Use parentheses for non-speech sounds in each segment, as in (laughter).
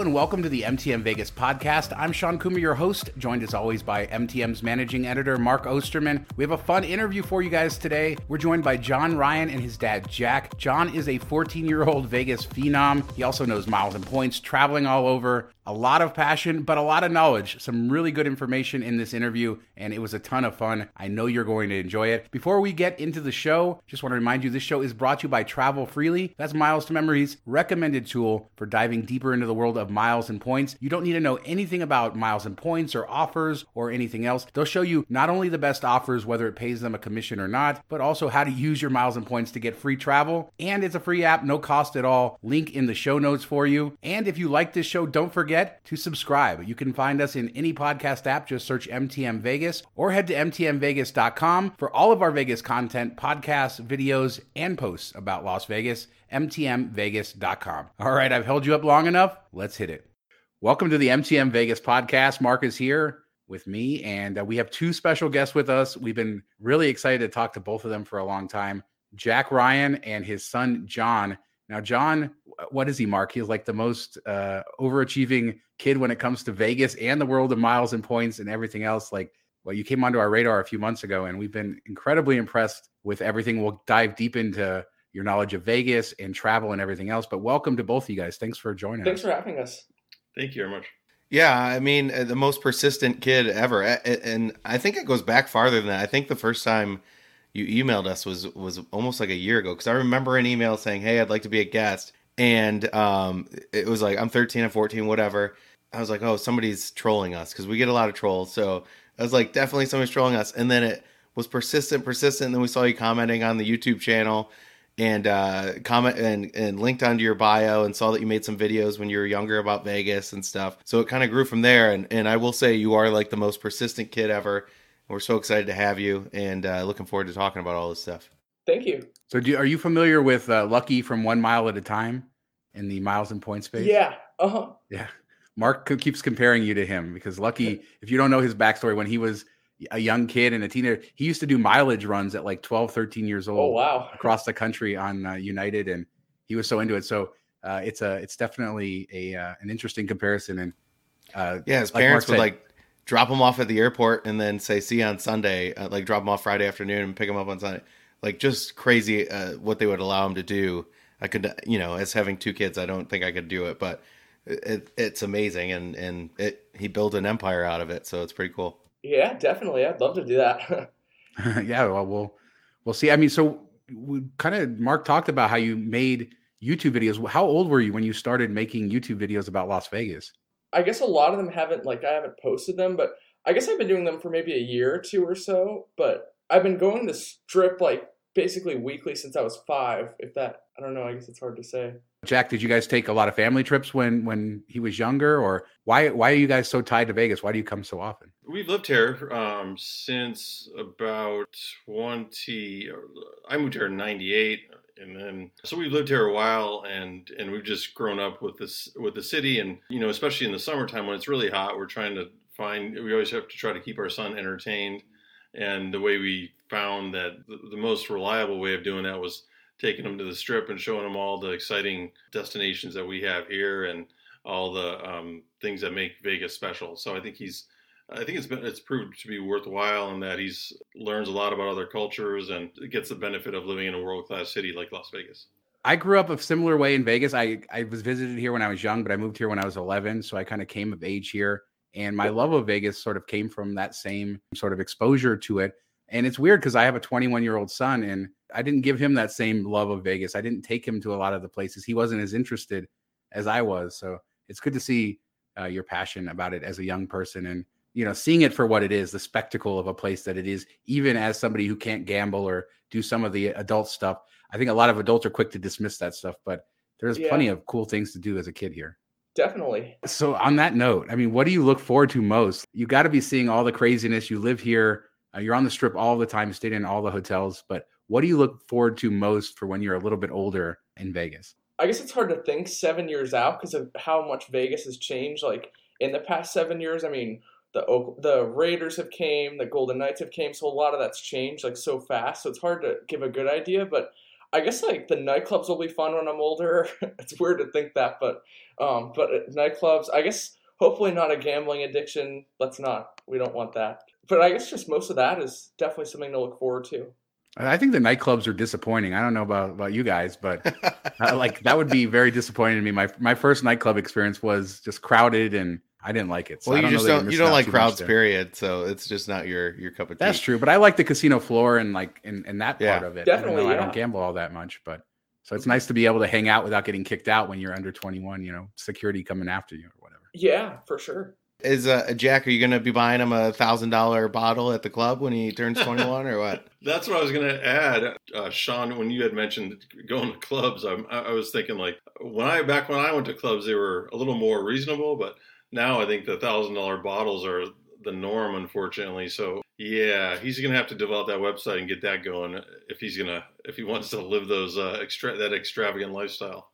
And welcome to the MTM Vegas podcast. I'm Shawn Coomer, your host, joined as always by MTM's managing editor, Mark Odermann. We have a fun interview for you guys today. We're joined by John Ryan and his dad, Jack. John is a 14 year old Vegas phenom. He also knows miles and points, traveling all over, a lot of passion, but a lot of knowledge. Some really good information in this interview, and it was a ton of fun. I know you're going to enjoy it. Before we get into the show, just want to remind you this show is brought to you by Travel Freely. That's Miles to Memories recommended tool for diving deeper into the world of miles and points. You don't need to know anything about miles and points or offers or anything else. They'll show you not only the best offers, whether it pays them a commission or not, but also how to use your miles and points to get free travel. And it's a free app, no cost at all. Link in the show notes for you. And if you like this show, don't forget to subscribe. You can find us in any podcast app, just search MTM Vegas or head to MTMVegas.com for all of our Vegas content, podcasts, videos, and posts about Las Vegas. MTMVegas.com. All right, I've held you up long enough. Let's hit it. Welcome to the MTM Vegas podcast. Mark is here with me, and uh, we have two special guests with us. We've been really excited to talk to both of them for a long time Jack Ryan and his son, John. Now, John, what is he, Mark? He's like the most uh, overachieving kid when it comes to Vegas and the world of miles and points and everything else. Like, well, you came onto our radar a few months ago, and we've been incredibly impressed with everything. We'll dive deep into your knowledge of Vegas and travel and everything else. But welcome to both of you guys. Thanks for joining us. Thanks us. for having us. Thank you very much. Yeah, I mean, uh, the most persistent kid ever, and I think it goes back farther than that. I think the first time you emailed us was was almost like a year ago because I remember an email saying, "Hey, I'd like to be a guest," and um, it was like I'm 13 and 14, whatever. I was like, "Oh, somebody's trolling us" because we get a lot of trolls. So I was like, "Definitely somebody's trolling us." And then it was persistent, persistent. And then we saw you commenting on the YouTube channel and uh, comment and, and linked onto your bio and saw that you made some videos when you were younger about Vegas and stuff. So it kind of grew from there. And, and I will say you are like the most persistent kid ever. We're so excited to have you and uh, looking forward to talking about all this stuff. Thank you. So, do, are you familiar with uh, Lucky from One Mile at a Time in the miles and point space? Yeah. Uh huh. Yeah. Mark keeps comparing you to him because Lucky, if you don't know his backstory, when he was a young kid and a teenager, he used to do mileage runs at like 12, 13 years old. Oh, wow. Across the country on uh, United. And he was so into it. So, uh, it's a, it's definitely a, uh, an interesting comparison. And, uh, yeah, his parents would said, like drop him off at the airport and then say see you on Sunday, uh, like drop him off Friday afternoon and pick him up on Sunday. Like just crazy uh, what they would allow him to do. I could, you know, as having two kids, I don't think I could do it, but it, it's amazing and and it he built an empire out of it, so it's pretty cool. Yeah, definitely. I'd love to do that. (laughs) (laughs) yeah, well, we'll we'll see. I mean, so we kind of Mark talked about how you made YouTube videos. How old were you when you started making YouTube videos about Las Vegas? I guess a lot of them haven't like I haven't posted them, but I guess I've been doing them for maybe a year or two or so. But I've been going the strip like basically weekly since I was five. If that I don't know, I guess it's hard to say. Jack, did you guys take a lot of family trips when when he was younger, or why why are you guys so tied to Vegas? Why do you come so often? We've lived here um, since about twenty. I moved here in '98, and then so we've lived here a while, and and we've just grown up with this with the city, and you know, especially in the summertime when it's really hot, we're trying to find. We always have to try to keep our son entertained, and the way we found that the, the most reliable way of doing that was taking him to the strip and showing him all the exciting destinations that we have here and all the um, things that make Vegas special. So I think he's, I think it's been it's proved to be worthwhile in that he's learns a lot about other cultures and gets the benefit of living in a world class city like Las Vegas. I grew up a similar way in Vegas. I I was visited here when I was young, but I moved here when I was 11, so I kind of came of age here. And my love of Vegas sort of came from that same sort of exposure to it. And it's weird because I have a 21 year old son, and I didn't give him that same love of Vegas. I didn't take him to a lot of the places. He wasn't as interested as I was. So it's good to see uh, your passion about it as a young person and, you know, seeing it for what it is the spectacle of a place that it is, even as somebody who can't gamble or do some of the adult stuff. I think a lot of adults are quick to dismiss that stuff, but there's yeah. plenty of cool things to do as a kid here. Definitely. So, on that note, I mean, what do you look forward to most? You got to be seeing all the craziness. You live here, uh, you're on the strip all the time, staying in all the hotels, but what do you look forward to most for when you're a little bit older in Vegas? I guess it's hard to think seven years out because of how much Vegas has changed. Like in the past seven years, I mean, the the Raiders have came, the Golden Knights have came, so a lot of that's changed like so fast. So it's hard to give a good idea. But I guess like the nightclubs will be fun when I'm older. (laughs) it's weird to think that, but um, but nightclubs, I guess hopefully not a gambling addiction. Let's not. We don't want that. But I guess just most of that is definitely something to look forward to. I think the nightclubs are disappointing. I don't know about, about you guys, but (laughs) uh, like that would be very disappointing to me. My my first nightclub experience was just crowded and I didn't like it. So well, you just don't you don't like crowds, period. So it's just not your your cup of tea. That's true, but I like the casino floor and like in, in that yeah, part of it. Definitely, yeah. I don't gamble all that much, but so it's nice to be able to hang out without getting kicked out when you're under 21. You know, security coming after you or whatever. Yeah, for sure. Is uh, Jack? Are you going to be buying him a thousand dollar bottle at the club when he turns 21 or what? (laughs) That's what I was going to add, uh, Shawn. When you had mentioned going to clubs, I, I was thinking like when I back when I went to clubs, they were a little more reasonable, but now I think the thousand dollar bottles are the norm, unfortunately. So yeah, he's gonna have to develop that website and get that going if he's gonna if he wants to live those uh, extra that extravagant lifestyle.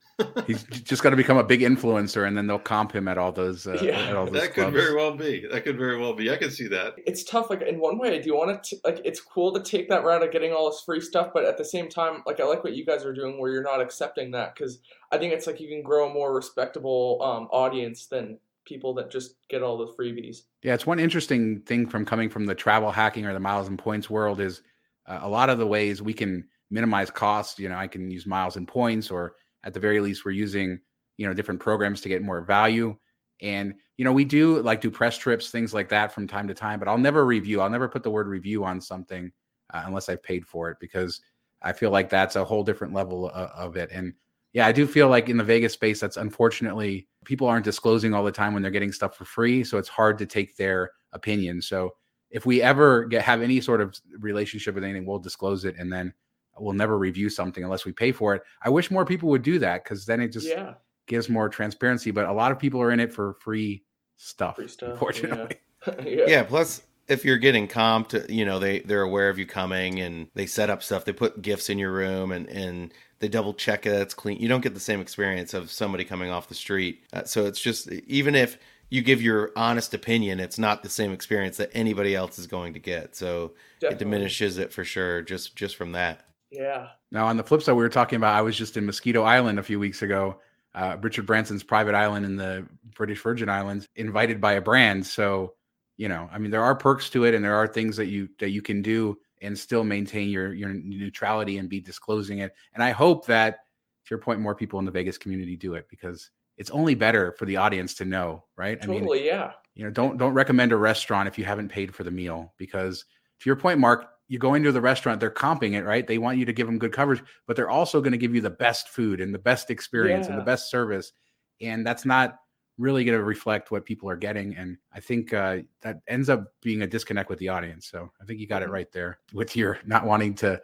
He's just going to become a big influencer, and then they'll comp him at all those. Uh, yeah, all those that clubs. could very well be. That could very well be. I can see that. It's tough. Like in one way, I do want to like. It's cool to take that route of getting all this free stuff, but at the same time, like I like what you guys are doing, where you're not accepting that because I think it's like you can grow a more respectable um, audience than people that just get all the freebies. Yeah, it's one interesting thing from coming from the travel hacking or the miles and points world is uh, a lot of the ways we can minimize costs. You know, I can use miles and points, or at the very least, we're using you know different programs to get more value. And you know, we do like do press trips, things like that from time to time. But I'll never review. I'll never put the word review on something uh, unless I've paid for it because I feel like that's a whole different level of, of it. And yeah, I do feel like in the Vegas space, that's unfortunately people aren't disclosing all the time when they're getting stuff for free. So it's hard to take their opinion. So if we ever get have any sort of relationship with anything, we'll disclose it and then we'll never review something unless we pay for it. I wish more people would do that because then it just yeah. gives more transparency. But a lot of people are in it for free stuff, free stuff unfortunately. Yeah. (laughs) yeah. yeah. Plus, if you're getting comped, you know they they're aware of you coming and they set up stuff. They put gifts in your room and and they double check that it's clean. You don't get the same experience of somebody coming off the street. Uh, so it's just even if you give your honest opinion, it's not the same experience that anybody else is going to get. So Definitely. it diminishes it for sure just just from that. Yeah. Now on the flip side, we were talking about. I was just in Mosquito Island a few weeks ago. Uh, Richard Branson's private island in the British Virgin Islands, invited by a brand. So you know, I mean, there are perks to it, and there are things that you that you can do and still maintain your your neutrality and be disclosing it. And I hope that, to your point, more people in the Vegas community do it because it's only better for the audience to know, right? Totally, I mean, yeah. You know, don't don't recommend a restaurant if you haven't paid for the meal because, to your point, Mark, you go into the restaurant, they're comping it, right? They want you to give them good coverage, but they're also going to give you the best food and the best experience yeah. and the best service, and that's not really going to reflect what people are getting. And I think uh, that ends up being a disconnect with the audience. So I think you got it mm-hmm. right there with your not wanting to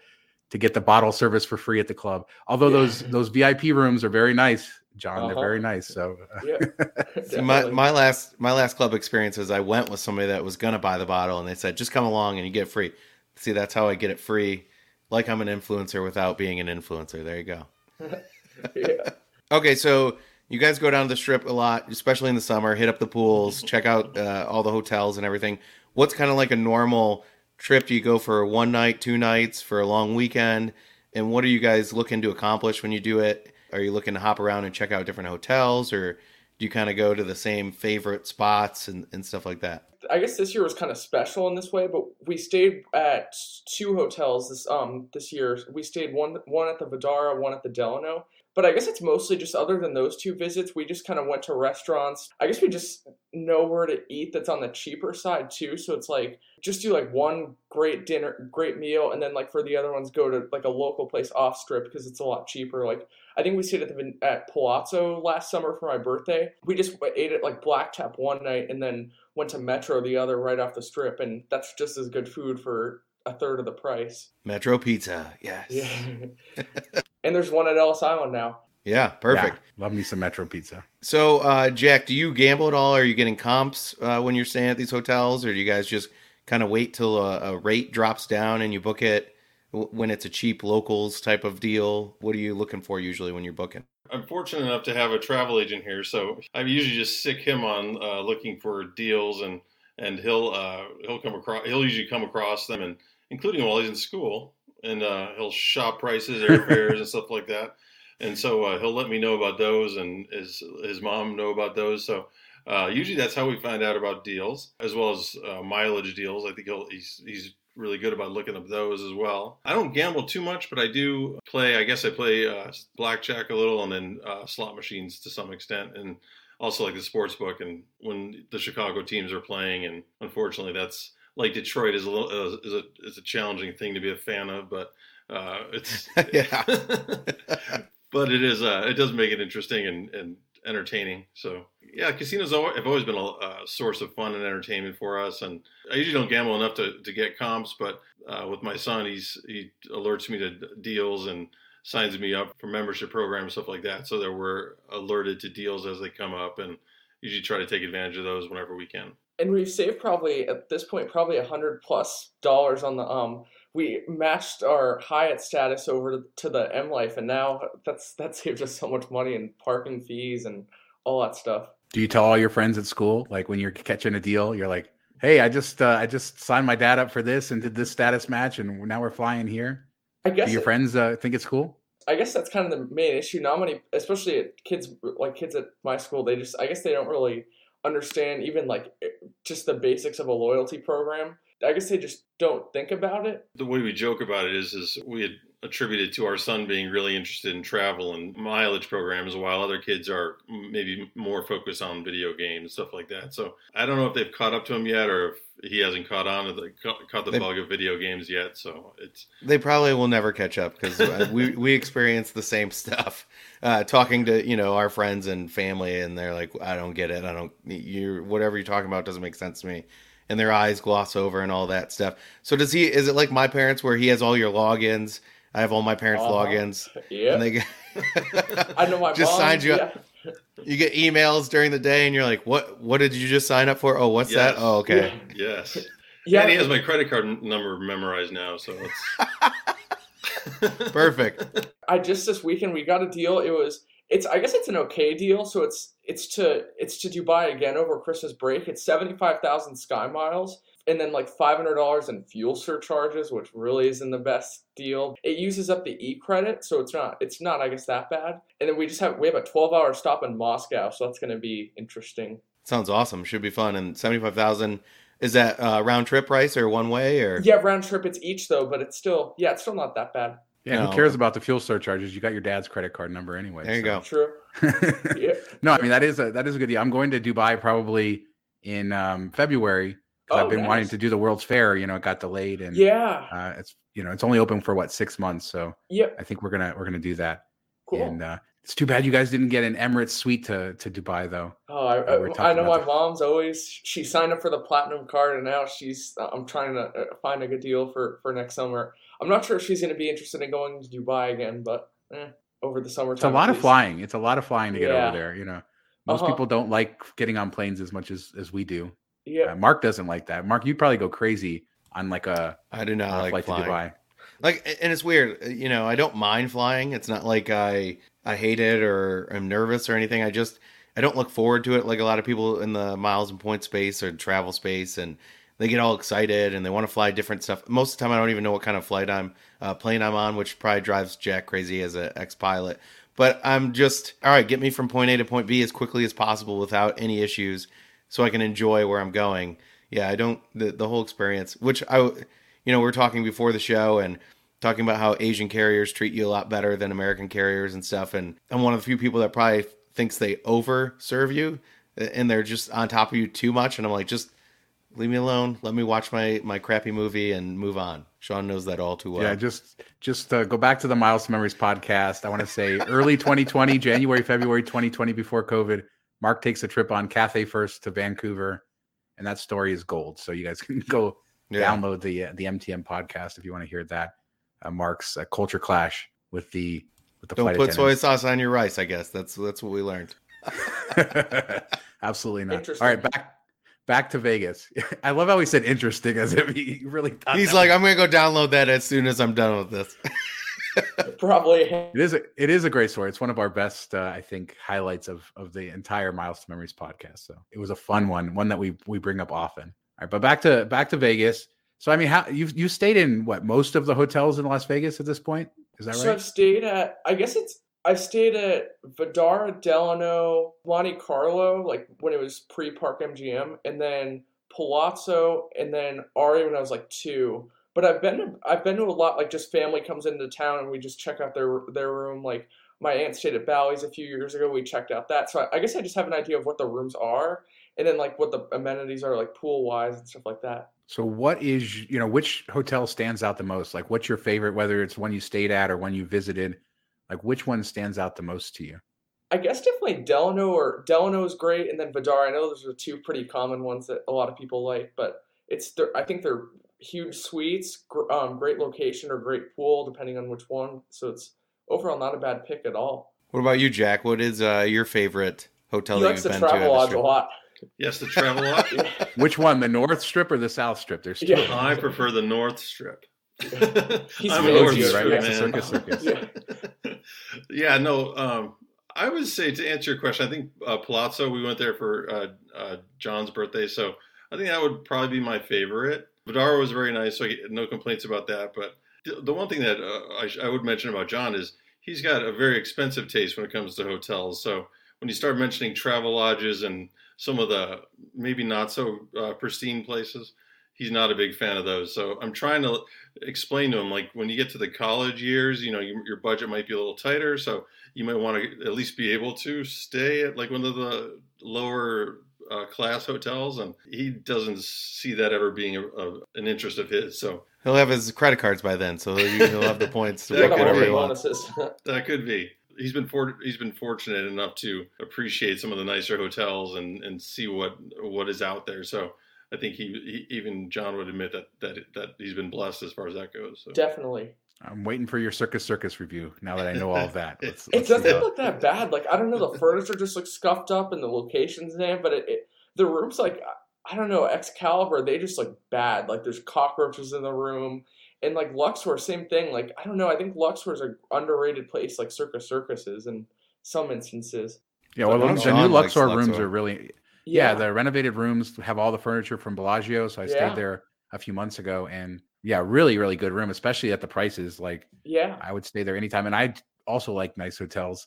to get the bottle service for free at the club. Although yeah. those those VIP rooms are very nice, John. Uh-huh. They're very nice. So yeah, (laughs) See, my my last my last club experience is I went with somebody that was going to buy the bottle, and they said just come along and you get free. See, that's how I get it free, like I'm an influencer without being an influencer. There you go. (laughs) yeah. Okay, so you guys go down to the strip a lot, especially in the summer. Hit up the pools, (laughs) check out uh, all the hotels and everything. What's kind of like a normal trip? Do you go for one night, two nights, for a long weekend? And what are you guys looking to accomplish when you do it? Are you looking to hop around and check out different hotels, or do you kind of go to the same favorite spots and, and stuff like that? I guess this year was kind of special in this way, but we stayed at two hotels this um this year. We stayed one one at the Vdara, one at the Delano. But I guess it's mostly just other than those two visits, we just kind of went to restaurants. I guess we just know where to eat that's on the cheaper side too. So it's like just do like one great dinner, great meal, and then like for the other ones, go to like a local place off strip because it's a lot cheaper. Like I think we stayed at the at Palazzo last summer for my birthday. We just ate at like Black Tap one night and then went to Metro the other right off the strip, and that's just as good food for a third of the price. Metro Pizza, yes. Yeah. (laughs) and there's one at Ellis Island now. Yeah, perfect. Yeah, love me some Metro Pizza. So, uh, Jack, do you gamble at all? Are you getting comps uh, when you're staying at these hotels, or do you guys just kind of wait till a, a, rate drops down and you book it when it's a cheap locals type of deal? What are you looking for usually when you're booking? I'm fortunate enough to have a travel agent here, so I usually just sick him on uh, looking for deals, and and he'll uh, he'll come across he'll usually come across them, and including while he's in school and uh, he'll shop prices, (laughs) airfares, and stuff like that. And so uh, he'll let me know about those, and his his mom know about those. So uh, usually that's how we find out about deals, as well as uh, mileage deals. I think he'll, he's he's really good about looking up those as well. I don't gamble too much, but I do play. I guess I play uh, blackjack a little, and then uh, slot machines to some extent, and also like the sports book. And when the Chicago teams are playing, and unfortunately, that's like Detroit is a little uh, is a is a challenging thing to be a fan of, but uh, it's (laughs) yeah. (laughs) but it is uh, it does make it interesting and, and entertaining. So yeah, casinos have always been a, source of fun and entertainment for us. And I usually don't gamble enough to, to get comps, but uh, with my son, he's he alerts me to deals and signs me up for membership programs stuff like that, so that we're alerted to deals as they come up, and usually try to take advantage of those whenever we can. And we've saved probably at this point probably a hundred plus dollars on the um we matched our Hyatt status over to the M Life, and now that's that saved us so much money in parking fees and all that stuff. Do you tell all your friends at school, like when you're catching a deal, you're like, "Hey, I just uh, I just signed my dad up for this and did this status match, and now we're flying here." I guess Do your it, friends uh, think it's cool. I guess that's kind of the main issue. Not many, especially kids like kids at my school, they just I guess they don't really understand even like just the basics of a loyalty program. I guess they just don't think about it. The way we joke about it is, is we had attributed to our son being really interested in travel and mileage programs, while other kids are maybe more focused on video games stuff like that. So I don't know if they've caught up to him yet, or if he hasn't caught on to the caught the they, bug of video games yet. So it's they probably will never catch up because uh, (laughs) we we experience the same stuff. Uh, talking to you know our friends and family, and they're like, I don't get it. I don't you whatever you're talking about doesn't make sense to me and their eyes gloss over and all that stuff. So does he? Is it like my parents where he has all your logins? I have all my parents' uh-huh. logins. (laughs) Yeah. And they get (laughs) I know my (laughs) just mom, signed you yeah. up. You get emails during the day, and you're like, "What? What did you just sign up for? Oh, what's yes. that? Oh, okay. Yeah. Yes. Yeah, and he has my credit card number memorized now, so it's perfect. I just this weekend we got a deal. It was it's I guess it's an okay deal. So it's it's to it's to Dubai again over Christmas break. It's seventy five thousand sky miles and then like five hundred dollars in fuel surcharges, which really isn't the best deal. It uses up the e credit, so it's not it's not I guess that bad. And then we just have we have a twelve hour stop in Moscow, so that's going to be interesting. Sounds awesome. Should be fun. And seventy five thousand is that uh, round trip price or one way or? Yeah, round trip. It's each though, but it's still yeah, it's still not that bad. Yeah, no. who cares about the fuel surcharges? You got your dad's credit card number anyway. There you so. go. True. (laughs) yeah. No, I mean that is a that is a good deal. I'm going to Dubai probably in um, February because oh, I've been nice. wanting to do the World's Fair. You know, it got delayed, and yeah, uh, it's you know it's only open for what six months. So yeah, I think we're gonna we're gonna do that. Cool. And uh, it's too bad you guys didn't get an Emirates suite to to Dubai though. Oh, I, I, I know my that. mom's always she signed up for the platinum card, and now she's I'm trying to uh, find a good deal for for next summer. I'm not sure if she's going to be interested in going to Dubai again, but eh, over the summer. It's a lot of flying. It's a lot of flying to get over there. You know, most uh-huh. people don't like getting on planes as much as as we do. Yeah. Uh, Mark doesn't like that. Mark, you'd probably go crazy on like a I do not like flight flying. to Dubai. Like, and it's weird. Uh, you know, I don't mind flying. It's not like I I hate it or I'm nervous or anything. I just I don't look forward to it like a lot of people in the miles and point space or travel space, and they get all excited and they want to fly different stuff. Most of the time, I don't even know what kind of flight I'm uh, plane I'm on, which probably drives Jack crazy as an ex pilot. But I'm just all right. Get me from point A to point B as quickly as possible without any issues, so I can enjoy where I'm going yeah, I don't the the whole experience, which I, you know, we are talking before the show and talking about how Asian carriers treat you a lot better than American carriers and stuff. And I'm one of the few people that probably thinks they over serve you and they're just on top of you too much. And I'm like, just leave me alone. Let me watch my my crappy movie and move on. Shawn knows that all too well. Yeah, just just uh, go back to the Miles to Memories podcast. I want to say early 2020, (laughs) January, February 2020, before COVID. Mark takes a trip on Cathay First to Vancouver and that story is gold. So you guys can (laughs) go yeah. download the uh, the MTM podcast if you want to hear that. Uh, Mark's uh, culture clash with the with the don't put soy sauce on your rice. I guess that's that's what we learned. (laughs) Absolutely not. All right, back back to Vegas. (laughs) I love how he said interesting as if he really. He's like, I'm gonna go download that as soon as I'm done with this. (laughs) Probably. It is. A, it is a great story. It's one of our best, uh, I think, highlights of of the entire Miles to Memories podcast. So it was a fun one, one that we we bring up often. All right, but back to back to Vegas. So I mean, how you you stayed in what most of the hotels in Las Vegas at this point? Is that right? So I've stayed at, I guess it's, I stayed at Vdara, Delano, Monte Carlo, like when it was pre Park MGM, and then Palazzo, and then Ari when I was like two. But I've been to, I've been to a lot, like just family comes into town and we just check out their their room. Like my aunt stayed at Bally's a few years ago. We checked out that. So I, I guess I just have an idea of what the rooms are, and then like what the amenities are, like pool wise and stuff like that. So what is you know which hotel stands out the most? Like what's your favorite? Whether it's one you stayed at or one you visited, like which one stands out the most to you? I guess definitely Delano or Delano is great, and then Vdara. I know those are two pretty common ones that a lot of people like, but it's they're, I think they're huge suites, gr- um, great location or great pool depending on which one. So it's overall not a bad pick at all. What about you, Jack? What is uh, your favorite hotel he that likes you've the been to? at Travelodge a lot. Yes, the Travelodge. (laughs) Which one, the North Strip or the South Strip? There's two. Yeah. I prefer the North Strip. He's (laughs) I'm a fancy, North right Strip next to man. Circus Circus. Yeah. Yeah, no. Um, I would say to answer your question, I think uh, Palazzo. We went there for uh, uh, John's birthday, so I think that would probably be my favorite. Vdara was very nice, so no complaints about that. But the, the one thing that uh, I, sh- I would mention about John is he's got a very expensive taste when it comes to hotels. So when you start mentioning travel lodges and some of the maybe not so uh, pristine places, he's not a big fan of those. So I'm trying to explain to him like when you get to the college years, you know, your, your budget might be a little tighter, so you might want to at least be able to stay at like one of the lower uh, class hotels, and he doesn't see that ever being a, a, an interest of his. So He'll have his credit cards by then, so you- he'll have the (laughs) points to Yeah, whatever he wants. (laughs) that could be. He's been for, he's been fortunate enough to appreciate some of the nicer hotels and, and see what what is out there. So I think he, he even John would admit that that that he's been blessed as far as that goes. So. Definitely. I'm waiting for your Circus Circus review. Now that I know all of that, (laughs) let's, It let's doesn't look that bad. Like I don't know, the (laughs) furniture just looks scuffed up and the locations in it, but it, it the rooms like I don't know, Excalibur, they just look bad. Like there's cockroaches in the room. And like Luxor, same thing. Like I don't know, I think Luxor is an underrated place like Circus Circus is in some instances. Yeah, well, I the know. new John Luxor rooms Luxor. are really yeah, the renovated rooms have all the furniture from Bellagio. So I Yeah. stayed there a few months ago, and yeah, really, really good room, especially at the prices. Like yeah. I would stay there anytime, and I also like nice hotels.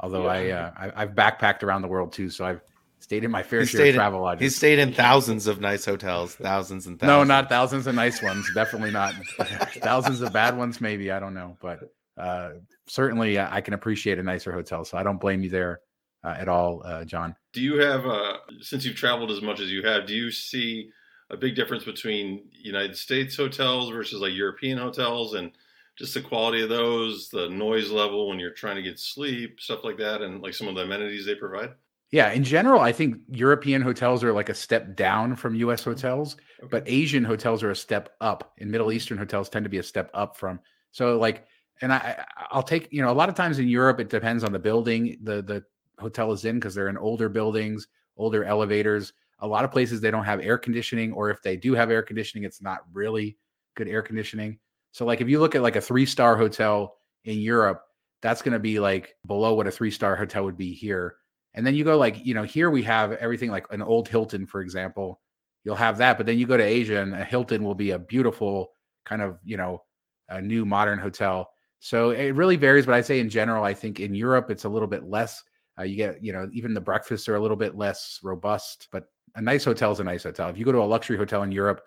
Although I, uh, I I've backpacked around the world too, so I've stayed in my fair He's share of travel lodges. He's stayed in thousands of nice hotels, thousands and thousands. No, not thousands of nice ones. Definitely not (laughs) (laughs) thousands of bad ones. Maybe I don't know, but uh, certainly uh, I can appreciate a nicer hotel. So I don't blame you there at all, uh, John. Do you have, uh, since you've traveled as much as you have, do you see a big difference between United States hotels versus like European hotels and just the quality of those, the noise level when you're trying to get sleep, stuff like that, and like some of the amenities they provide? Yeah, in general, I think European hotels are like a step down from U.S. hotels, but Asian hotels are a step up, and Middle Eastern hotels tend to be a step up from. So, like, and I- I'll take you know a lot of times in Europe it depends on the building the the hotel is in because they're in older buildings, older elevators. A lot of places they don't have air conditioning, or if they do have air conditioning, it's not really good air conditioning. So, like, if you look at like a three star hotel in Europe, that's going to be like below what a three star hotel would be here. And then you go like, you know, here we have everything like an old Hilton, for example. You'll have that, but then you go to Asia and a Hilton will be a beautiful kind of, you know, a new modern hotel. So it really varies, but I'd say in general, I think in Europe it's a little bit less. Uh, you get, you know, even the breakfasts are a little bit less robust, but a nice hotel is a nice hotel. If you go to a luxury hotel in Europe,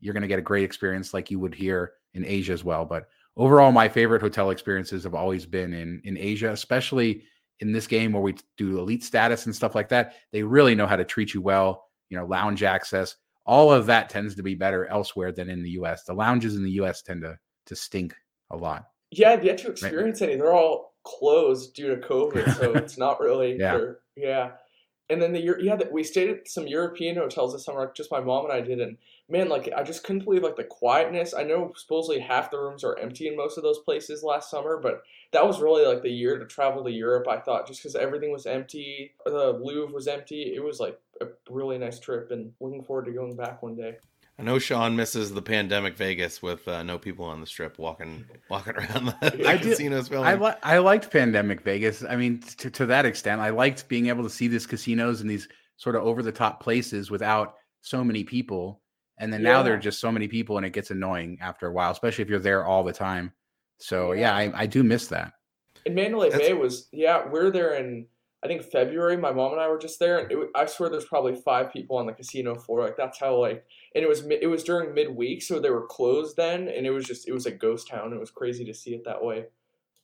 you're going to get a great experience like you would here in Asia as well. But overall, my favorite hotel experiences have always been in in Asia, especially in this game where we do elite status and stuff like that. They really know how to treat you well. You know, lounge access, all of that tends to be better elsewhere than in the U.S. The lounges in the U.S. tend to to stink a lot. Yeah, I've yet to experience any. They're all closed due to COVID, so (laughs) it's not really. Yeah. for- yeah. And then the Euro- yeah, we stayed at some European hotels this summer. Just my mom and I did, and man, like I just couldn't believe like the quietness. I know supposedly half the rooms are empty in most of those places last summer, but that was really like the year to travel to Europe. I thought just because everything was empty, the Louvre was empty. It was like a really nice trip, and looking forward to going back one day. I know Shawn misses the pandemic Vegas with uh, no people on the strip walking walking around the, the I do- casinos. Filming. I li- I liked Pandemic Vegas. I mean, to, to that extent, I liked being able to see these casinos and these sort of over the top places without so many people. And then now there are just so many people and it gets annoying after a while, especially if you're there all the time. So yeah, I, I do miss that. And Mandalay That's- Bay was yeah, we are there in I think February. My mom and I were just there, and it, I swear there's probably five people on the casino floor. Like that's how like, and it was it was during midweek, so they were closed then, and it was just it was a ghost town. It was crazy to see it that way,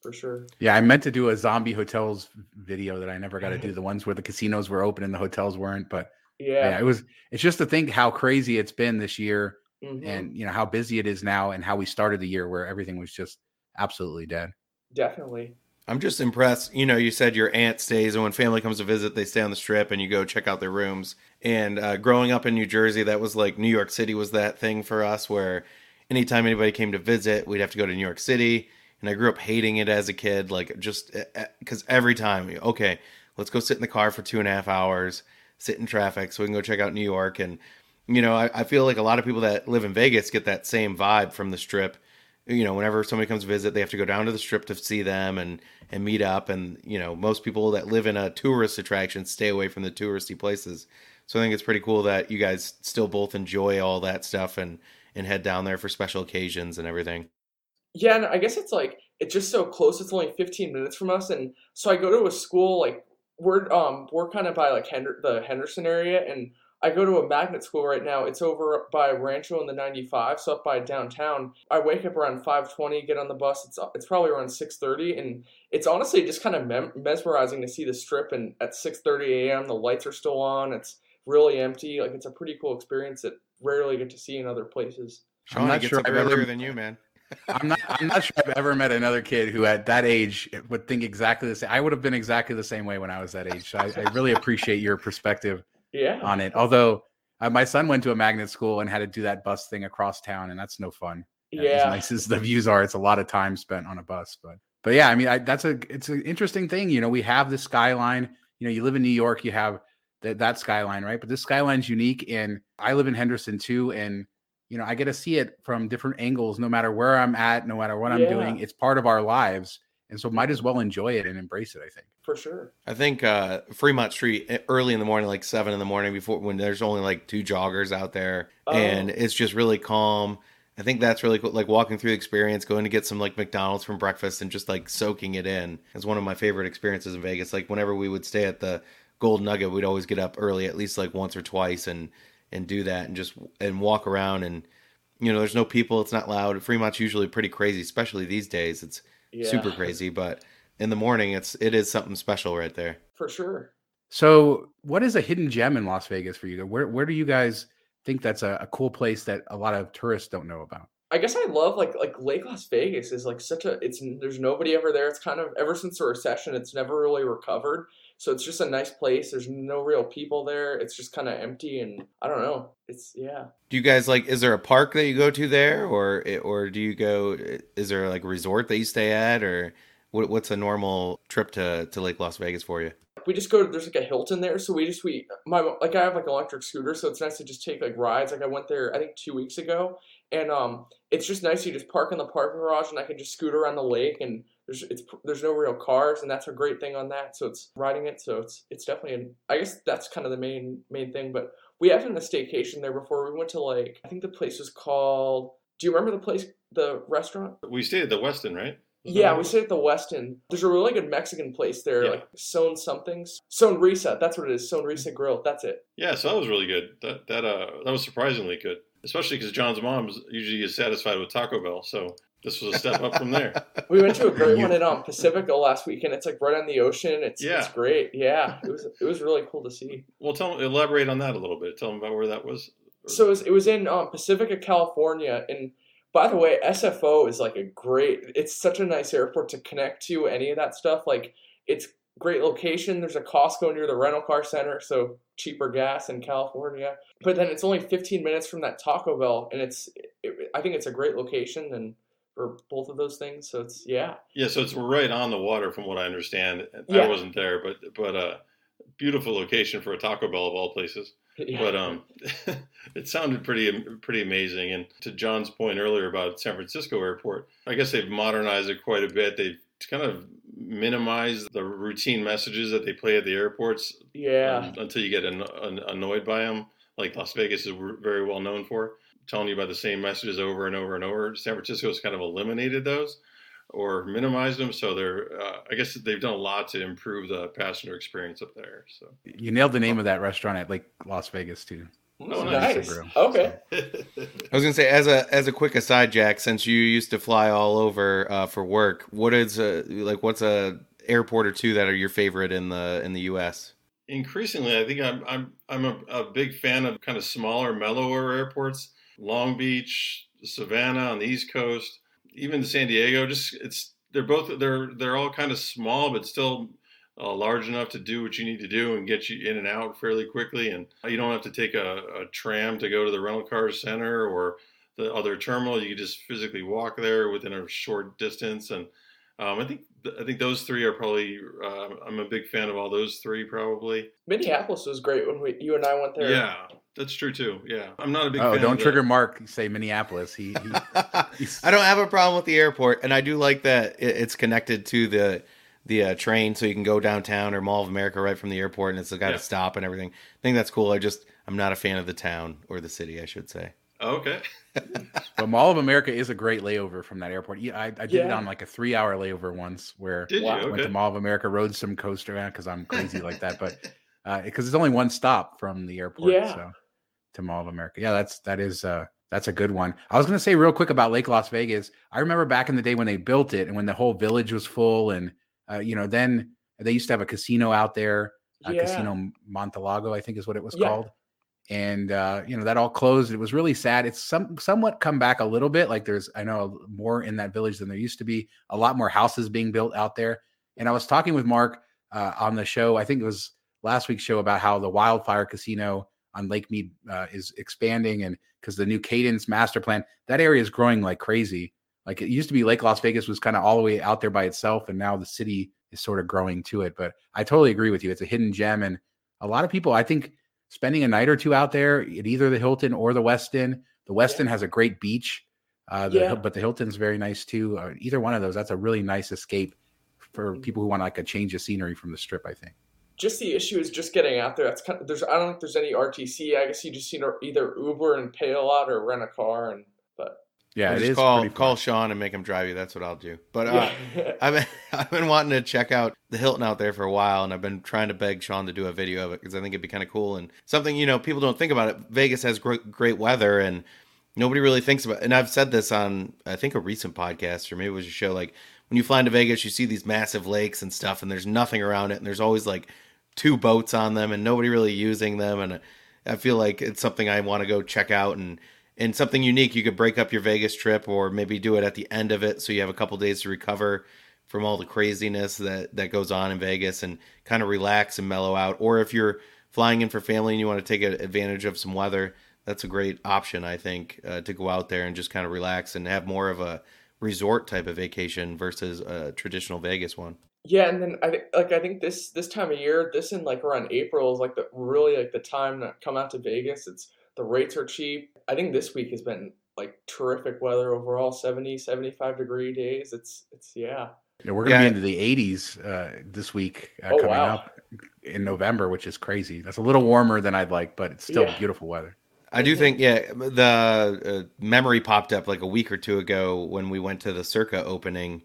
for sure. Yeah, I meant to do a zombie hotels video that I never got to do. (laughs) The ones where the casinos were open and the hotels weren't. But yeah, Yeah, it was. It's just to think how crazy it's been this year, mhm, and you know how busy it is now, and how we started the year where everything was just absolutely dead. definitely. I'm just impressed. You know, you said your aunt stays, and when family comes to visit, they stay on the strip, and you go check out their rooms. And uh, growing up in New Jersey, that was like New York City was that thing for us, where anytime anybody came to visit, we'd have to go to New York City. And I grew up hating it as a kid, like just because every time, okay, let's go sit in the car for two and a half hours, sit in traffic, so we can go check out New York. And you know, I, I feel like a lot of people that live in Vegas get that same vibe from the strip you know whenever somebody comes visit they have to go down to the strip to see them and and meet up. And you know most people that live in a tourist attraction stay away from the touristy places. So i think it's pretty cool that you guys still both enjoy all that stuff and and head down there for special occasions and everything. Yeah, and I guess it's like it's just so close. It's only 15 minutes from us, and so I go to a school like we're um we're kind of by like Hender- the Henderson area, and I go to a magnet school right now. It's over by Rancho in the 95, so up by downtown. I wake up around 5:20, get on the bus. It's it's probably around 6:30, and it's honestly just kind of mem- mesmerizing to see the strip. And at 6:30 a.m., the lights are still on. It's really empty. Like it's a pretty cool experience that rarely get to see in other places. I'm not sure I've ever than you, man. (laughs) I'm not. I'm not sure I've ever met another kid who, at that age, would think exactly the same. I would have been exactly the same way when I was that age. So I, I really appreciate your perspective Yeah. on it. Although uh, my son went to a magnet school and had to do that bus thing across town, and that's no fun. Yeah. As nice as the views are, it's a lot of time spent on a bus. But but yeah, I mean, I, that's a it's an interesting thing. You know, we have the skyline. You know, you live in New York, you have that that skyline, right? But this skyline's unique, and I live in Henderson too, and you know, I get to see it from different angles, no matter where I'm at, no matter what I'm Yeah. doing. It's part of our lives, and so might as well enjoy it and embrace it. I think. For sure. I think uh, Fremont Street eh, early in the morning, like seven in the morning, before when there's only like two joggers out there, and Oh. it's just really calm. I think that's really cool. Like walking through the experience, going to get some like McDonald's from breakfast, and just like soaking it in is one of my favorite experiences in Vegas. Like whenever we would stay at the Gold Nugget, we'd always get up early, at least like once or twice, and and do that, and just and walk around, and you know, there's no people, it's not loud. Fremont's usually pretty crazy, especially these days. It's Yeah. super crazy, but in the morning, it's it is something special right there. For sure. So, what is a hidden gem in Las Vegas for you? Where where do you guys think that's a, a cool place that a lot of tourists don't know about? I guess I love like like Lake Las Vegas is like such a it's there's nobody ever there. It's kind of ever since the recession, it's never really recovered. So it's just a nice place. There's no real people there. It's just kind of empty and I don't know. It's yeah. Do you guys like? Is there a park that you go to there, or or do you go? Is there like a resort that you stay at, or what, what's a normal trip to to Lake Las Vegas for you? We just go to there's like a Hilton there, so we just we my like I have like an electric scooter, so it's nice to just take like rides. Like I went there I think two weeks ago, and um it's just nice you just park in the parking garage and I can just scoot around the lake and there's it's there's no real cars and that's a great thing on that. So it's riding it, so it's it's definitely an, I guess that's kind of the main main thing. But we have done a staycation there before. We went to like I think the place was called. Do you remember the place, the restaurant? We stayed at the Westin, right? Was Yeah, we stayed at the Westin. There's a really good Mexican place there, Yeah. like Son somethings. Sonrisa, that's what it is. Sonrisa Grill. That's it. Yeah, so that was really good. That that uh that was surprisingly good, especially because John's mom usually is satisfied with Taco Bell, so this was a step up from there. (laughs) We went to a great one in um, Pacifica last week, and it's like right on the ocean. It's Yeah. it's great. Yeah, it was it was really cool to see. Well, tell elaborate on that a little bit. Tell them about where that was. So it was, it was in um, Pacifica, California, and by the way, SFO is like a great. It's such a nice airport to connect to any of that stuff. Like it's great location. There's a Costco near the rental car center, so cheaper gas in California. But then it's only 15 minutes from that Taco Bell, and it's it, I think it's a great location and for both of those things. So it's yeah, Yeah, so it's right on the water, from what I understand. I Yeah. wasn't there, but but uh, beautiful location for a Taco Bell of all places. (laughs) yeah. But um, (laughs) it sounded pretty pretty amazing. And to John's point earlier about San Francisco Airport, I guess they've modernized it quite a bit. They've kind of minimized the routine messages that they play at the airports yeah. um, until you get an, an, annoyed by them, like Las Vegas is very well known for. Telling you about the same messages over and over and over. San Francisco's kind of eliminated those or minimized them. So they're, uh, I guess they've done a lot to improve the passenger experience up there. So You nailed the name of that restaurant at like Las Vegas too. Oh, nice. nice. Okay. (laughs) I was gonna say, as a as a quick aside, Jack, since you used to fly all over uh, for work, what is uh, like what's a airport or two that are your favorite in the in the U.S. increasingly, I think I'm I'm I'm a, a big fan of kind of smaller, mellower airports. Long Beach, Savannah on the East Coast, even San Diego. Just it's they're both they're they're all kind of small, but still uh, large enough to do what you need to do and get you in and out fairly quickly. And you don't have to take a, a tram to go to the rental car center or the other terminal. You can just physically walk there within a short distance. And um, I think I think those three are probably. Uh, I'm a big fan of all those three, probably. Minneapolis was great when we, you and I went there. Yeah, that's true too. Yeah, I'm not a big. Oh, fan don't of the- trigger Mark. Say Minneapolis. He, he (laughs) I don't have a problem with the airport, and I do like that it's connected to the the uh, train, so you can go downtown or Mall of America right from the airport, and it's got Yeah. to stop and everything. I think that's cool. I just I'm not a fan of the town or the city, I should say. Okay. (laughs) But Mall of America is a great layover from that airport. Yeah, I, I did it on like a three-hour layover once, where Did Wow. I you? went Okay. to Mall of America, rode some coaster because I'm crazy like that. But (laughs) because it's only one stop from the airport, Yeah. so to Mall of America. Yeah, that's that is uh that's a good one. I was gonna say real quick about Lake Las Vegas. I remember back in the day when they built it and when the whole village was full, and uh, you know, then they used to have a casino out there, uh, Yeah. Casino Montelago, I think is what it was Yeah. called. And uh, you know that all closed. It was really sad. It's some somewhat come back a little bit. Like there's, I know more in that village than there used to be. A lot more houses being built out there. And I was talking with Mark uh, on the show. I think it was last week's show about how the Wildfire Casino on Lake Mead uh, is expanding, and because the new Cadence master plan, that area is growing like crazy. Like it used to be, Lake Las Vegas was kind of all the way out there by itself, and now the city is sort of growing to it. But I totally agree with you; it's a hidden gem, and a lot of people, I think, spending a night or two out there at either the Hilton or the Westin. The Westin has a great beach, uh, the, Yeah. but the Hilton's very nice too. Uh, either one of those, that's a really nice escape for people who want like a change of scenery from the strip. I think. Just the issue is just getting out there. That's kind of, there's I don't think there's any RTC. I guess you just you know either Uber and pay a lot or rent a car and Yeah, Or it just is call call. Shawn and make him drive you. That's what I'll do. But uh, yeah. (laughs) I've been, (laughs) I've been wanting to check out the Hilton out there for a while, and I've been trying to beg Shawn to do a video of it because I think it'd be kind of cool and something you know people don't think about it. Vegas has great great weather, and nobody really thinks about. It. And I've said this on I think a recent podcast or maybe it was a show. Like when you fly into Vegas, you see these massive lakes and stuff, and there's nothing around it, and there's always like two boats on them, and nobody really using them, and I feel like it's something I want to go check out and and something unique. You could break up your Vegas trip or maybe do it at the end of it so you have a couple days to recover from all the craziness that that goes on in Vegas and kind of relax and mellow out. Or if you're flying in for family and you want to take advantage of some weather, that's a great option I think uh, to go out there and just kind of relax and have more of a resort type of vacation versus a traditional Vegas one. Yeah, and then I think like I think this this time of year, this in like around April is like the really like the time to come out to Vegas. It's the rates are cheap. I think this week has been like terrific weather overall, 70, 75 degree days. It's it's yeah. Yeah, we're gonna Yeah. be into the 80s uh, this week uh, Oh, coming wow. up in November, which is crazy. That's a little warmer than I'd like, but it's still Yeah. beautiful weather. I do think, yeah, the uh, memory popped up like a week or two ago when we went to the Circa opening,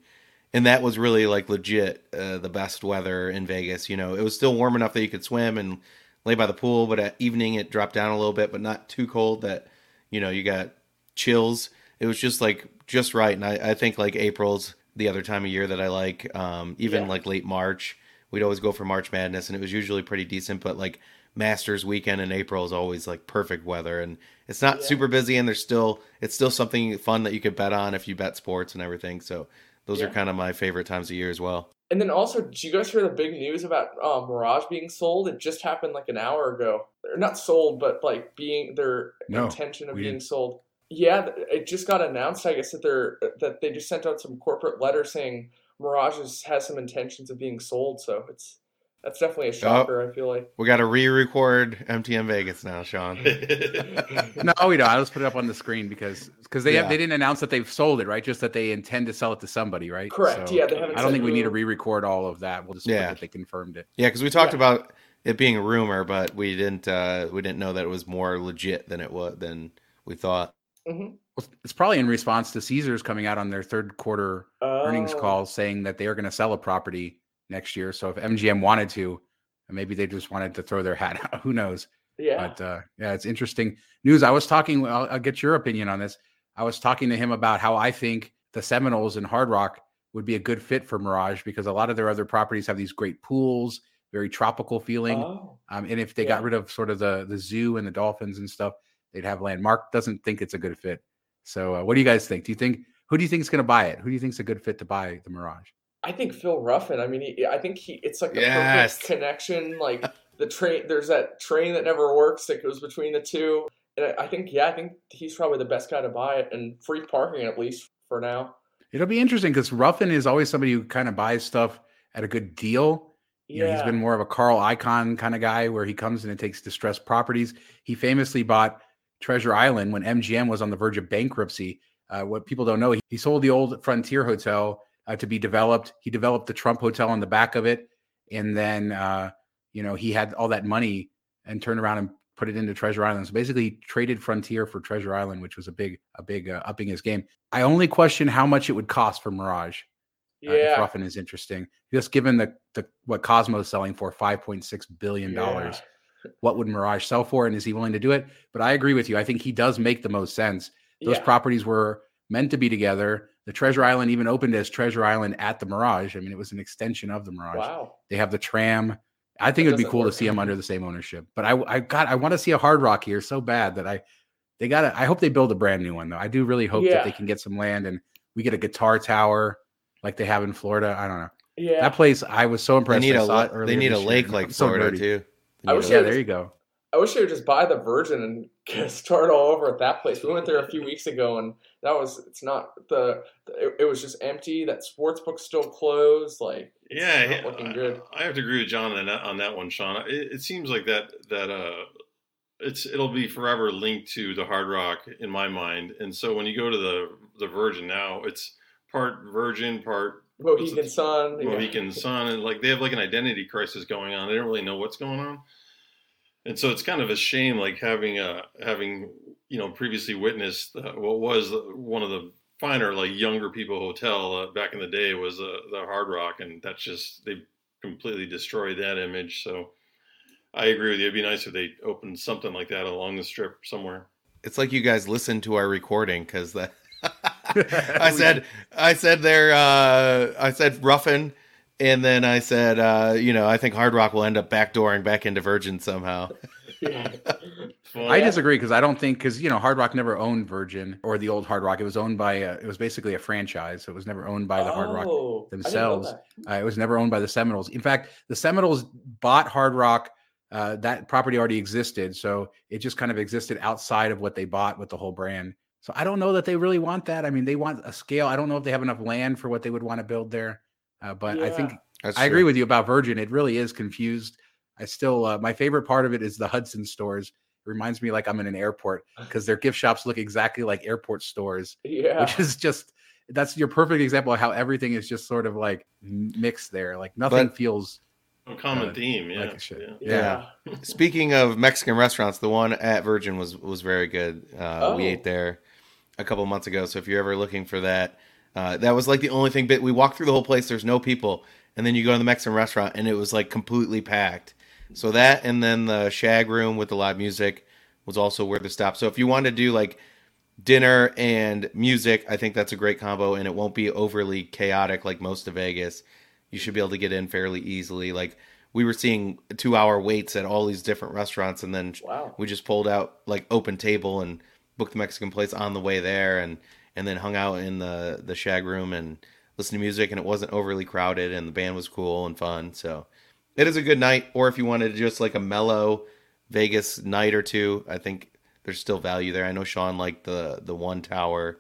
and that was really like legit uh, the best weather in Vegas. You know, it was still warm enough that you could swim and lay by the pool, but at evening it dropped down a little bit, but not too cold that you know you got chills. It was just like just right, and I, I think like April's the other time of year that I like. Um, even Yeah. like late March, we'd always go for March Madness, and it was usually pretty decent. But like Masters weekend in April is always like perfect weather, and it's not Yeah. super busy, and there's still it's still something fun that you could bet on if you bet sports and everything. So those are kind of my favorite times of year as well. And then also, did you guys hear the big news about um, Mirage being sold? It just happened like an hour ago. They're not sold, but like being their No, intention of being didn't. sold. Yeah, it just got announced. I guess that they're that they just sent out some corporate letter saying Mirage has some intentions of being sold. So it's that's definitely a shocker. I feel like. We got to re-record MTM Vegas now, Shawn. (laughs) (laughs) No, we don't. I'll just put it up on the screen because because they Yeah. have, they didn't announce that they've sold it, right? Just that they intend to sell it to somebody, right? Correct. Yeah, they haven't I don't said think we need to re-record all of that. We'll just Yeah. that they confirmed it. Yeah, because we talked Yeah. about it being a rumor, but we didn't uh, we didn't know that it was more legit than it was than we thought. Mhm. Well, it's probably in response to Caesars coming out on their third quarter earnings Oh, call saying that they are going to sell a property next year. So if MGM wanted to, maybe they just wanted to throw their hat (laughs) out. Who knows? Yeah. But uh, yeah, it's interesting news. I was talking. I'll, I'll get your opinion on this. I was talking to him about how I think the Seminoles and Hard Rock would be a good fit for Mirage because a lot of their other properties have these great pools, very tropical feeling. Oh. Um, and if they got rid of sort of the the zoo and the dolphins and stuff, they'd have land. Mark doesn't think it's a good fit. So uh, what do you guys think? Do you think who do you think is going to buy it? Who do you think is a good fit to buy the Mirage? I think Phil Ruffin. I mean, he, I think he. It's like the Yes. perfect connection. Like the train. There's that train that never works that goes between the two. And I I think, yeah, I think he's probably the best guy to buy it, and free parking at least for now. It'll be interesting because Ruffin is always somebody who kind of buys stuff at a good deal. You know, he's been more of a Carl Icahn kind of guy where he comes in and takes distressed properties. He famously bought Treasure Island when MGM was on the verge of bankruptcy. Uh, what people don't know, he sold the old Frontier Hotel uh, to be developed. He developed the Trump Hotel on the back of it, and then uh, you know he had all that money and turned around and put it into Treasure Island. So basically, he traded Frontier for Treasure Island, which was a big, a big uh, upping his game. I only question how much it would cost for Mirage uh, if yeah. Ruffin is interesting. Just given the, the what Cosmo's selling for five point six billion dollars, what would Mirage sell for, and is he willing to do it? But I agree with you. I think he does make the most sense. Those yeah. properties were meant to be together. The Treasure Island even opened as Treasure Island at the Mirage. I mean, it was an extension of the Mirage. Wow. They have the tram. I think it would be doesn't cool to see them under the same ownership. But I, I got, I want to see a Hard Rock here so bad that I, they got to. I hope they build a brand new one though. I do really hope that they can get some land and we get a guitar tower like they have in Florida. I don't know. Yeah. That place, I was so They impressed. need I a saw it they need a this year, lake like I'm so Florida nerdy. too. They I need wish Yeah, there you go. I wish they would just buy the Virgin and (laughs) start all over at that place. We went there a few weeks ago, and that was it's not the it, it was just empty. That sports book's still closed. Like it's Yeah, not yeah, looking good. I have to agree with John on that, on that one, Shawn. It, it seems like that that uh, it's it'll be forever linked to the Hard Rock in my mind. And so when you go to the the Virgin now, it's part Virgin, part Mohegan Sun. yeah. Mohegan Sun, and like they have like an identity crisis going on. They don't really know what's going on, and so it's kind of a shame, like having uh having you know previously witnessed uh, what was one of the finer like younger people hotel uh, back in the day was uh, the Hard Rock, and that's just they completely destroyed that image. So I agree with you. It'd be nice if they opened something like that along the strip somewhere. It's like you guys listened to our recording because that. (laughs) (laughs) I said, I said there, uh, I said Ruffin, and then I said, uh, you know, I think Hard Rock will end up backdooring back into Virgin somehow. Yeah. (laughs) Well, I Yeah. disagree because I don't think because you know Hard Rock never owned Virgin or the old Hard Rock. It was owned by uh, it was basically a franchise, so it was never owned by the Hard Rock Oh, I didn't know themselves. Uh, it was never owned by the Seminoles. In fact, the Seminoles bought Hard Rock. Uh, that property already existed, so it just kind of existed outside of what they bought with the whole brand. So I don't know that they really want that. I mean, they want a scale. I don't know if they have enough land for what they would want to build there. Uh, but I think Yeah. That's I agree with you about Virgin. It really is confused. I still uh, my favorite part of it is the Hudson stores. It reminds me like I'm in an airport (laughs) because their gift shops look exactly like airport stores, Yeah. which is just that's your perfect example of how everything is just sort of like mixed there. Like nothing But- feels a common uh, theme, yeah. like a shit. yeah. yeah. Speaking of Mexican restaurants, the one at Virgin was was very good. Uh, We Oh. ate there a couple months ago, so if you're ever looking for that, uh, that was like the only thing. But we walked through the whole place. There's no people, and then you go to the Mexican restaurant, and it was like completely packed. So that, and then the Shag Room with the live music was also worth the stop. So if you want to do like dinner and music, I think that's a great combo, and it won't be overly chaotic like most of Vegas. You should be able to get in fairly easily. Like we were seeing two hour waits at all these different restaurants, and then Wow. we just pulled out like open table and booked the Mexican place on the way there, and and then hung out in the the shag room and listened to music, and it wasn't overly crowded, and the band was cool and fun. So it is a good night. Or if you wanted just like a mellow Vegas night or two, I think there's still value there. I know Shawn liked the the one tower,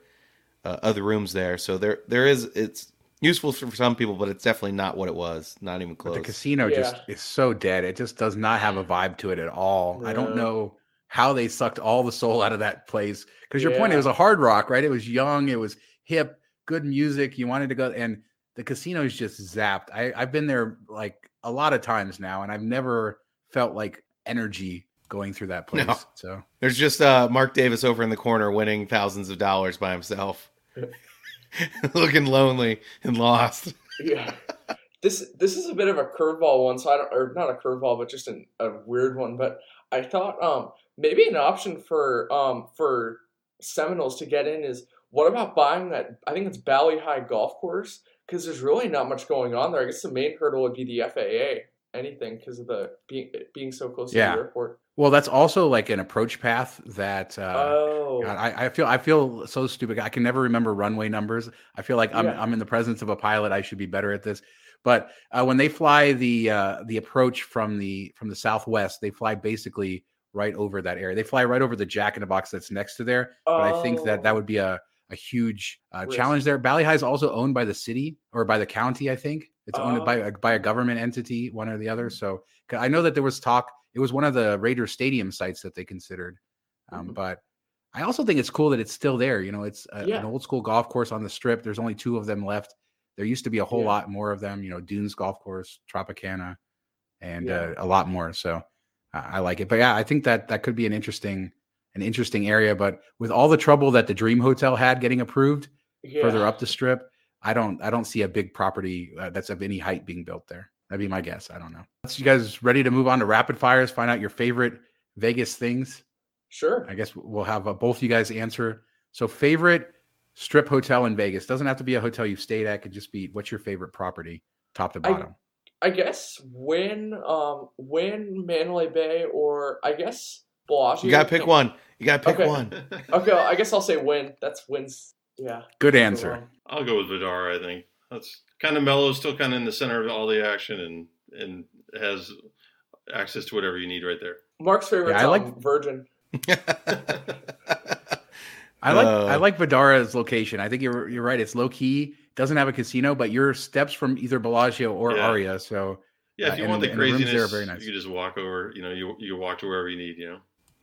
uh, other rooms there, so there there is it's useful for some people, but it's definitely not what it was. Not even But close. the casino just is so dead. It just does not have a vibe to it at all. I don't know how they sucked all the soul out of that place. Because your point, it was a hard rock, right? It was young, it was hip, good music. You wanted to go, and the casino is just zapped. I, I've been there like a lot of times now, and I've never felt like energy going through that (laughs) place. No. So There's just uh, Mark Davis over in the corner winning thousands of dollars by himself, (laughs) looking lonely and lost. Yeah. This this is a bit of a curveball one, so I don't or not a curveball, but just an, a weird one. But I thought um maybe an option for um for Seminoles to get in is what about buying that I think it's Bali Hai Golf Course because there's really not much going on there. I guess the main hurdle would be the FAA anything because of the being being so close Yeah. to the airport. well, that's also like an approach path that. Uh, oh, God, I, I feel I feel so stupid. I can never remember runway numbers. I feel like I'm Yeah. I'm in the presence of a pilot. I should be better at this. But uh, when they fly the uh, the approach from the from the southwest, they fly basically right over that area. They fly right over the Jack in the Box that's next to there. But I think that that Oh. would be a a huge uh, challenge there. Bali Hai is also owned by the city or by the county. I think it's owned by Oh. a, by a government entity, one or the other. So I know that there was talk. It was one of the Raiders stadium sites that they considered. Um, Mhm. But I also think it's cool that it's still there. You know, it's a, Yeah. an old school golf course on the strip. There's only two of them left. There used to be a whole Yeah. lot more of them. You know, Dunes Golf Course, Tropicana, and Yeah. uh, a lot more. So I, like it. But yeah, I think that that could be an interesting an interesting area. But with all the trouble that the Dream Hotel had getting approved yeah. further up the strip, I don't I don't see a big property uh, that's of any height being built there. That'd be my guess. I don't know. So you guys ready to move on to rapid fires? Find out your favorite Vegas things. Sure. I guess we'll have uh, both you guys answer. So, favorite strip hotel in Vegas doesn't have to be a hotel you've stayed at. Could just be what's your favorite property, top to bottom. I guess when um when Mandalay Bay or I guess Bellagio. You gotta pick one. You gotta pick Okay. one. (laughs) Okay, I guess I'll say Wynn. That's Wynn's. Yeah. Good answer. I'll go with Vdara. I think that's kind of mellow, still kind of in the center of all the action, and and has access to whatever you need right there. Mark's favorite Yeah, I like- um, Virgin. (laughs) I like Uh, I like Vdara's location. I think you're you're right. It's low key. Doesn't have a casino, but you're steps from either Bellagio or Yeah. Aria. So Yeah, Uh, if you and want the the- and the rooms there are very nice. you can just walk over. You know, you you walk to wherever you need. You know.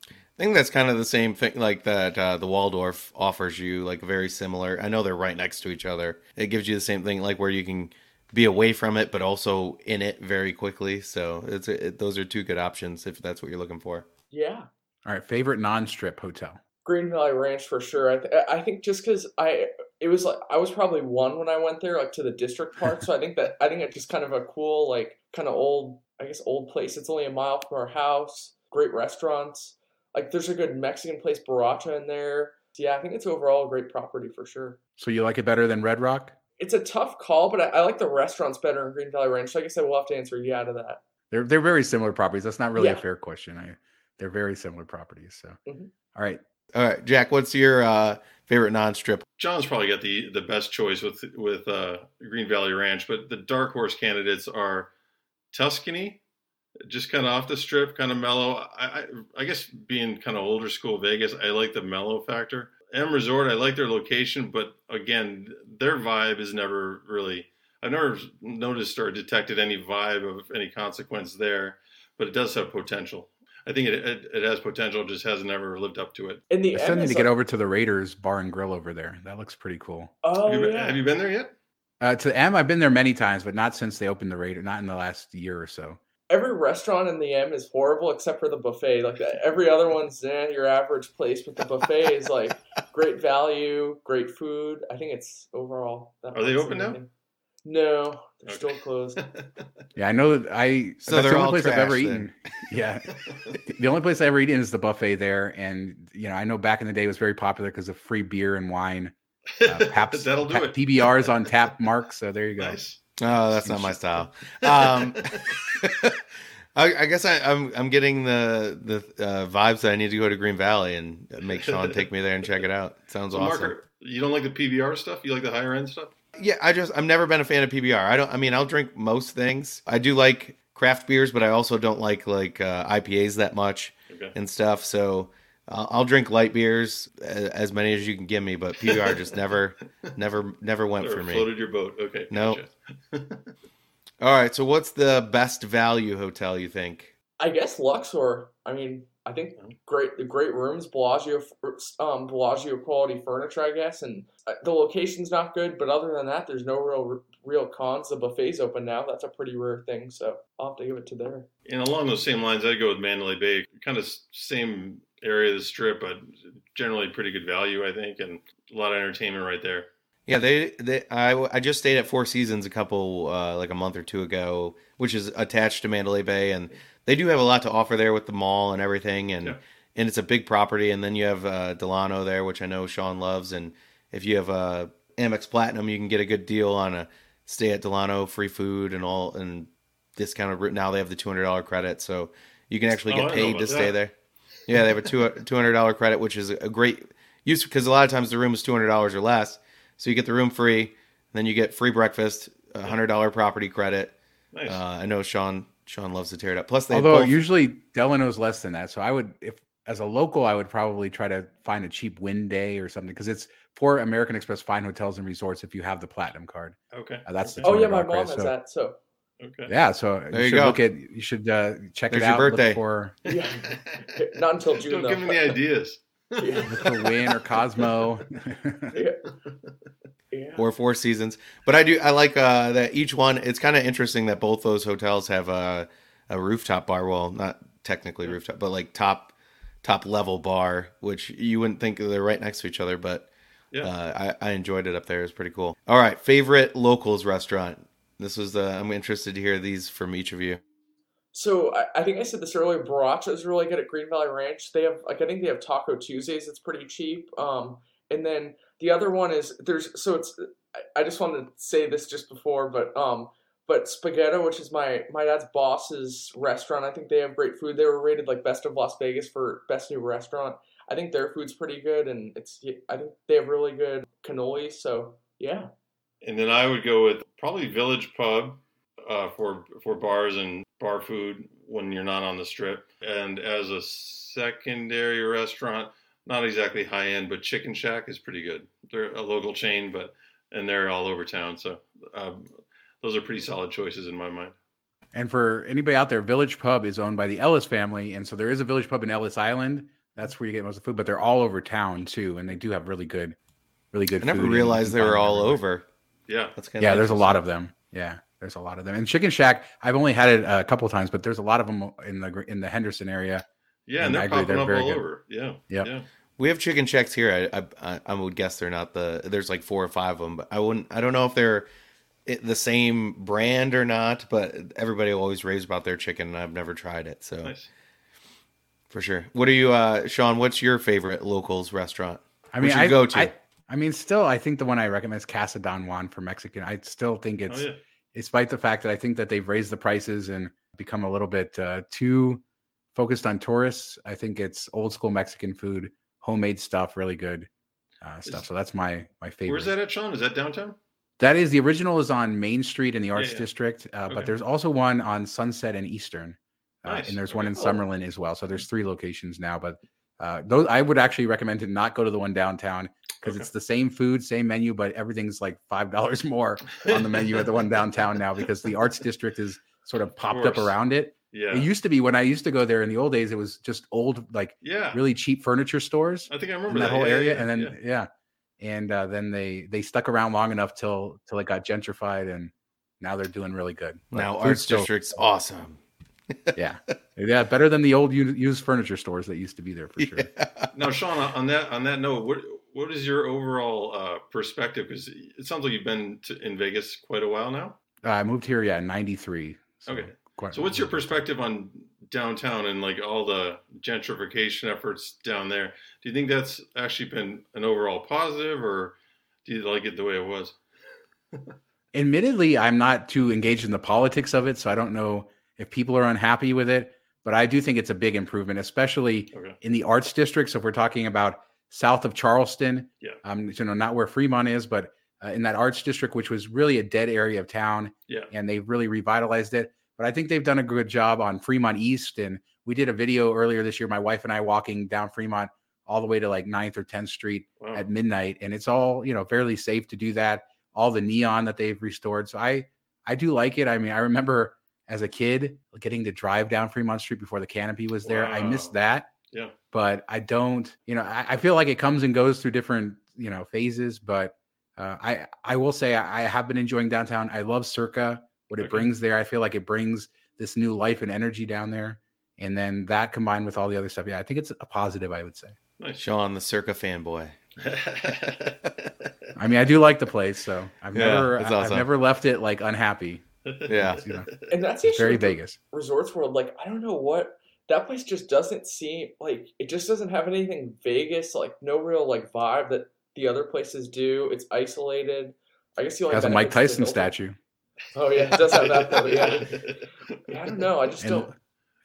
I think that's kind of the same thing, like that uh, the Waldorf offers you, like very similar. I know they're right next to each other. It gives you the same thing, like where you can be away from it, but also in it very quickly. So it's it, those are two good options if that's what you're looking for. Yeah. all right, favorite non-strip hotel. Green Valley Ranch for sure. I, th- I think just because I it was like I was probably one when I went there, like to the district part. so I think that I think it's just kind of a cool, like kind of old, I guess old place. It's only a mile from our house. Great restaurants. Like there's a good Mexican place, Borracha, in there. So, yeah, I think it's overall a great property for sure. So you like it better than Red Rock? It's a tough call, but I, I like the restaurants better in Green Valley Ranch. So I guess I will have to answer yeah to that. They're they're very similar properties. That's not really a fair question. I, they're very similar properties. So Mhm. all right, All right, Jack, what's your uh, favorite non-strip? John's probably got the the best choice with with uh, Green Valley Ranch, but the dark horse candidates are Tuscany, just kind of off the strip, kind of mellow. I, I I guess being kind of older school Vegas, I like the mellow factor. M Resort, I like their location, but again, their vibe is never really. I've never noticed or detected any vibe of any consequence there, but it does have potential. I think it it, it has potential, just hasn't ever lived up to it. In the I end, still need to get over to the Raiders Bar and Grill over there. That looks pretty cool. Oh have, you, been- yeah. have you been there yet? Uh, to M, I've been there many times, but not since they opened the Raider. Not in the last year or so. every restaurant in the M is horrible except for the buffet. Like every other one's eh, your average place, but the buffet is like great value, great food. I think it's overall. That Are they open the now? Thing. No, they're Okay. still closed. (laughs) Yeah, I know that I. So that's the only place I've ever trash eaten. (laughs) Yeah, (laughs) the only place I ever eaten is the buffet there, and you know I know back in the day it was very popular because of free beer and wine. Uh, Paps, That'll do Pa- it. PBRs on tap, Mark. So there you go. Nice. Oh, that's not my style. Um, I, I guess I, I'm I'm getting the the uh, vibes that I need to go to Green Valley and make Shawn take me there and check it out. Sounds So, awesome. Mark, you don't like the PBR stuff? You like the higher end stuff? Yeah, I just I've never been a fan of PBR. I don't. I mean, I'll drink most things. I do like craft beers, but I also don't like like uh, IPAs that much Okay. and stuff. So uh, I'll drink light beers a- as many as you can give me, but PBR just never, (laughs) never, never went Or for me. floated your boat. Okay. No. gotcha. All right, so what's the best value hotel you think? I guess Luxor. I mean, I think great, the great rooms, Bellagio, um, Bellagio quality furniture, I guess, and uh, the location's not good. But other than that, there's no real, real cons. The buffet's open now. That's a pretty rare thing, so I'll have to give it to there. And along those same lines, I'd go with Mandalay Bay. kind of same area of the strip, but generally pretty good value, I think, and a lot of entertainment right there. Yeah, they, they I, I just stayed at Four Seasons a couple uh, like a month or two ago, which is attached to Mandalay Bay, and they do have a lot to offer there with the mall and everything, and Yeah. and it's a big property. And then you have uh, Delano there, which I know Shawn loves, and if you have uh, Amex Platinum, you can get a good deal on a stay at Delano, free food and all, and discounted. route. Now they have the two hundred dollar credit, so you can actually Oh, get don't paid to stay there. Yeah, they have a two (laughs) two hundred dollar credit, which is a great use because a lot of times the room is two hundred dollars or less. So you get the room free, then you get free breakfast, a hundred dollar property credit. Nice. Uh, I know Shawn Shawn loves to tear it up. Plus, they Although both, usually Delano's less than that, so I would if as a local, I would probably try to find a cheap Wynn day or something because it's for American Express Fine Hotels and Resorts if you have the platinum card. okay. Uh, that's the. Oh yeah, my mom credit, has so- that. So Okay. Yeah, so There you you should go. look at you should uh, check There's it your out. look birthday. for yeah, (laughs) not until June Don't though. give me the ideas. Yeah. look for Wynn or Cosmo. (laughs) yeah. Yeah. or Four Seasons. But I do I like uh, that each one. It's kind of interesting that both those hotels have a a rooftop bar. Well, not technically rooftop, but like top top level bar, which you wouldn't think they're right next to each other, but. Yeah. Uh, I, I enjoyed it up there. It was pretty cool. All right, favorite locals restaurant. This was the. I'm interested to hear these from each of you. So I, I think I said this earlier. Borracha is really good at Green Valley Ranch. They have like I think they have Taco Tuesdays. It's pretty cheap. Um, and then the other one is there's so it's I, I just wanted to say this just before, but um, but Spaghetto, which is my my dad's boss's restaurant. I think they have great food. They were rated like best of Las Vegas for best new restaurant. I think their food's pretty good, and it's I think they have really good cannolis. So yeah, And then I would go with probably Village Pub uh, for for bars and bar food when you're not on the strip. And as a secondary restaurant, not exactly high end, but Chicken Shack is pretty good. They're a local chain, but and they're all over town. So um, those are pretty solid choices in my mind. And for anybody out there, Village Pub is owned by the Ellis family, and so there is a Village Pub in Ellis Island. That's where you get most of the food, but they're all over town too, and they do have really good, really good. I never food realized they were all everywhere. over. Yeah. That's kind of Yeah, there's a lot of them. Yeah, there's a lot of them. And Chicken Shack, I've only had it a couple times, but there's a lot of them in the in the Henderson area. Yeah, and And they're agree, popping they're up very all good. over. Yeah. Yep. Yeah. We have chicken shacks here. I, I I would guess they're not the. There's like four or five of them, but I wouldn't. I don't know if they're the same brand or not. But everybody always raves about their chicken, and I've never tried it. So Nice. for sure. What are you, uh, Shawn? What's your favorite locals restaurant? I mean, What's I go-to? I, I mean, still, I think the one I recommend is Casa Don Juan for Mexican. I still think it's, Oh yeah. Despite the fact that I think that they've raised the prices and become a little bit uh, too focused on tourists. I think it's old school Mexican food, homemade stuff, really good uh, stuff. Is- So that's my my favorite. Where's that at, Shawn? Is that downtown? That is the original is on Main Street in the Arts yeah. District, uh, Okay. but there's also one on Sunset and Eastern, uh, Nice. and there's one in cool. Summerlin as well. So there's three locations now, but uh, those I would actually recommend to not go to the one downtown because Okay. it's the same food, same menu, but everything's like five dollars more on the menu at the one downtown now because the Arts District is sort of popped up around it. Yeah. It used to be when I used to go there in the old days, it was just old, like yeah. really cheap furniture stores I think I in remember that that, whole Yeah, area, yeah, and then yeah. yeah, and uh, then they they stuck around long enough till till it got gentrified, and now they're doing really good. Now food's Arts still- District's awesome. Yeah, yeah, better than the old used furniture stores that used to be there for sure. Now, Shawn, on that on that note, what what is your overall uh, perspective? Because it sounds like you've been to, in Vegas quite a while now. Uh, I moved here, yeah, in '93. So Okay. quite- So, what's your perspective on downtown and like all the gentrification efforts down there? Do you think that's actually been an overall positive, or do you like it the way it was? (laughs) Admittedly, I'm not too engaged in the politics of it, so I don't know if people are unhappy with it. But I do think it's a big improvement, especially Okay. in the arts district. So if we're talking about south of Charleston, Yeah. um, you know, not where Fremont is, but uh, in that arts district, which was really a dead area of town, Yeah. and they've really revitalized it. But I think they've done a good job on Fremont East, and we did a video earlier this year. My wife and I walking down Fremont all the way to like 9th or 10th Street Wow. at midnight, and it's all you know fairly safe to do that. All the neon that they've restored, so I I do like it. I mean, I remember as a kid getting to drive down Fremont Street before the canopy was there. I missed that Yeah. but I don't, you know, I, I feel like it comes and goes through different, you know, phases. But uh, I, I will say I, I have been enjoying downtown. I love Circa, what it Okay. brings there. I feel like it brings this new life and energy down there, And then that combined with all the other stuff, yeah, I think it's a positive. I would say. Nice. Shawn, the Circa fanboy. (laughs) I mean, I do like the place, so I've Yeah, never, it's I've never left it like unhappy. Yeah. (laughs) You know, And that's the it's very Vegas. Resorts World. Like I don't know what that place just doesn't seem like. It just doesn't have anything Vegas. Like no real like vibe that the other places do. It's isolated. I guess you It only has a Mike Tyson statue. Oh yeah, it does have that. Though, yeah. yeah, (laughs) I don't know. I just And- don't.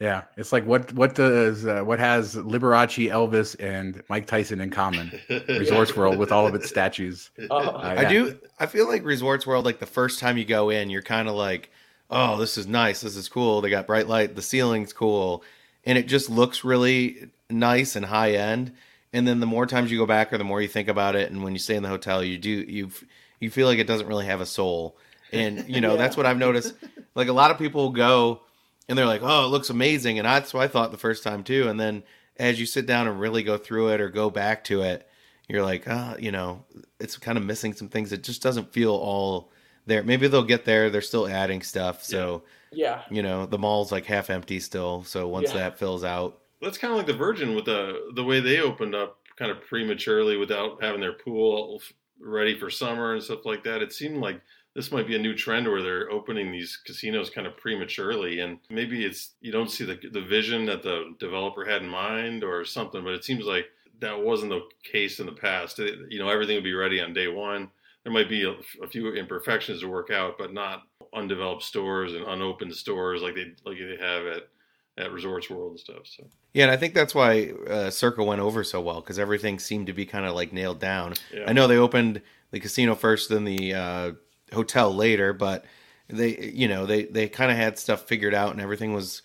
Yeah, it's like what what does uh, what has Liberace, Elvis, and Mike Tyson in common? Resorts (laughs) World with all of its statues. Uh, Uh, I do. I feel like Resorts World, like the first time you go in, you're kind of like, "Oh, this is nice. This is cool. They got bright light. The ceiling's cool, and it just looks really nice and high end." And then the more times you go back, or the more you think about it, and when you stay in the hotel, you do you you feel like it doesn't really have a soul. And you know (laughs) Yeah. that's what I've noticed. Like a lot of people go and they're like, "Oh, it looks amazing," and that's what I thought the first time too. And then as you sit down and really go through it or go back to it, you're like, ah, you know, it's kind of missing some things. It just doesn't feel all there. Maybe they'll get there. They're still adding stuff. So, yeah, you know, the mall's like half empty still. So once Yeah. that fills out, That's kind of like the Virgin with the the way they opened up kind of prematurely without having their pool ready for summer and stuff like that. It seemed like this might be a new trend where they're opening these casinos kind of prematurely, and maybe it's you don't see the the vision that the developer had in mind or something. But it seems like that wasn't the case in the past. It- you know, everything would be ready on day one. There might be a, a few imperfections to work out, but not undeveloped stores and unopened stores like they like they have at at Resorts World and stuff. So. yeah, and I think that's why uh, Circa went over so well because everything seemed to be kind of like nailed down. Yeah. I know they opened the casino first, then the uh, hotel later, but they, you know, they they kind of had stuff figured out and everything was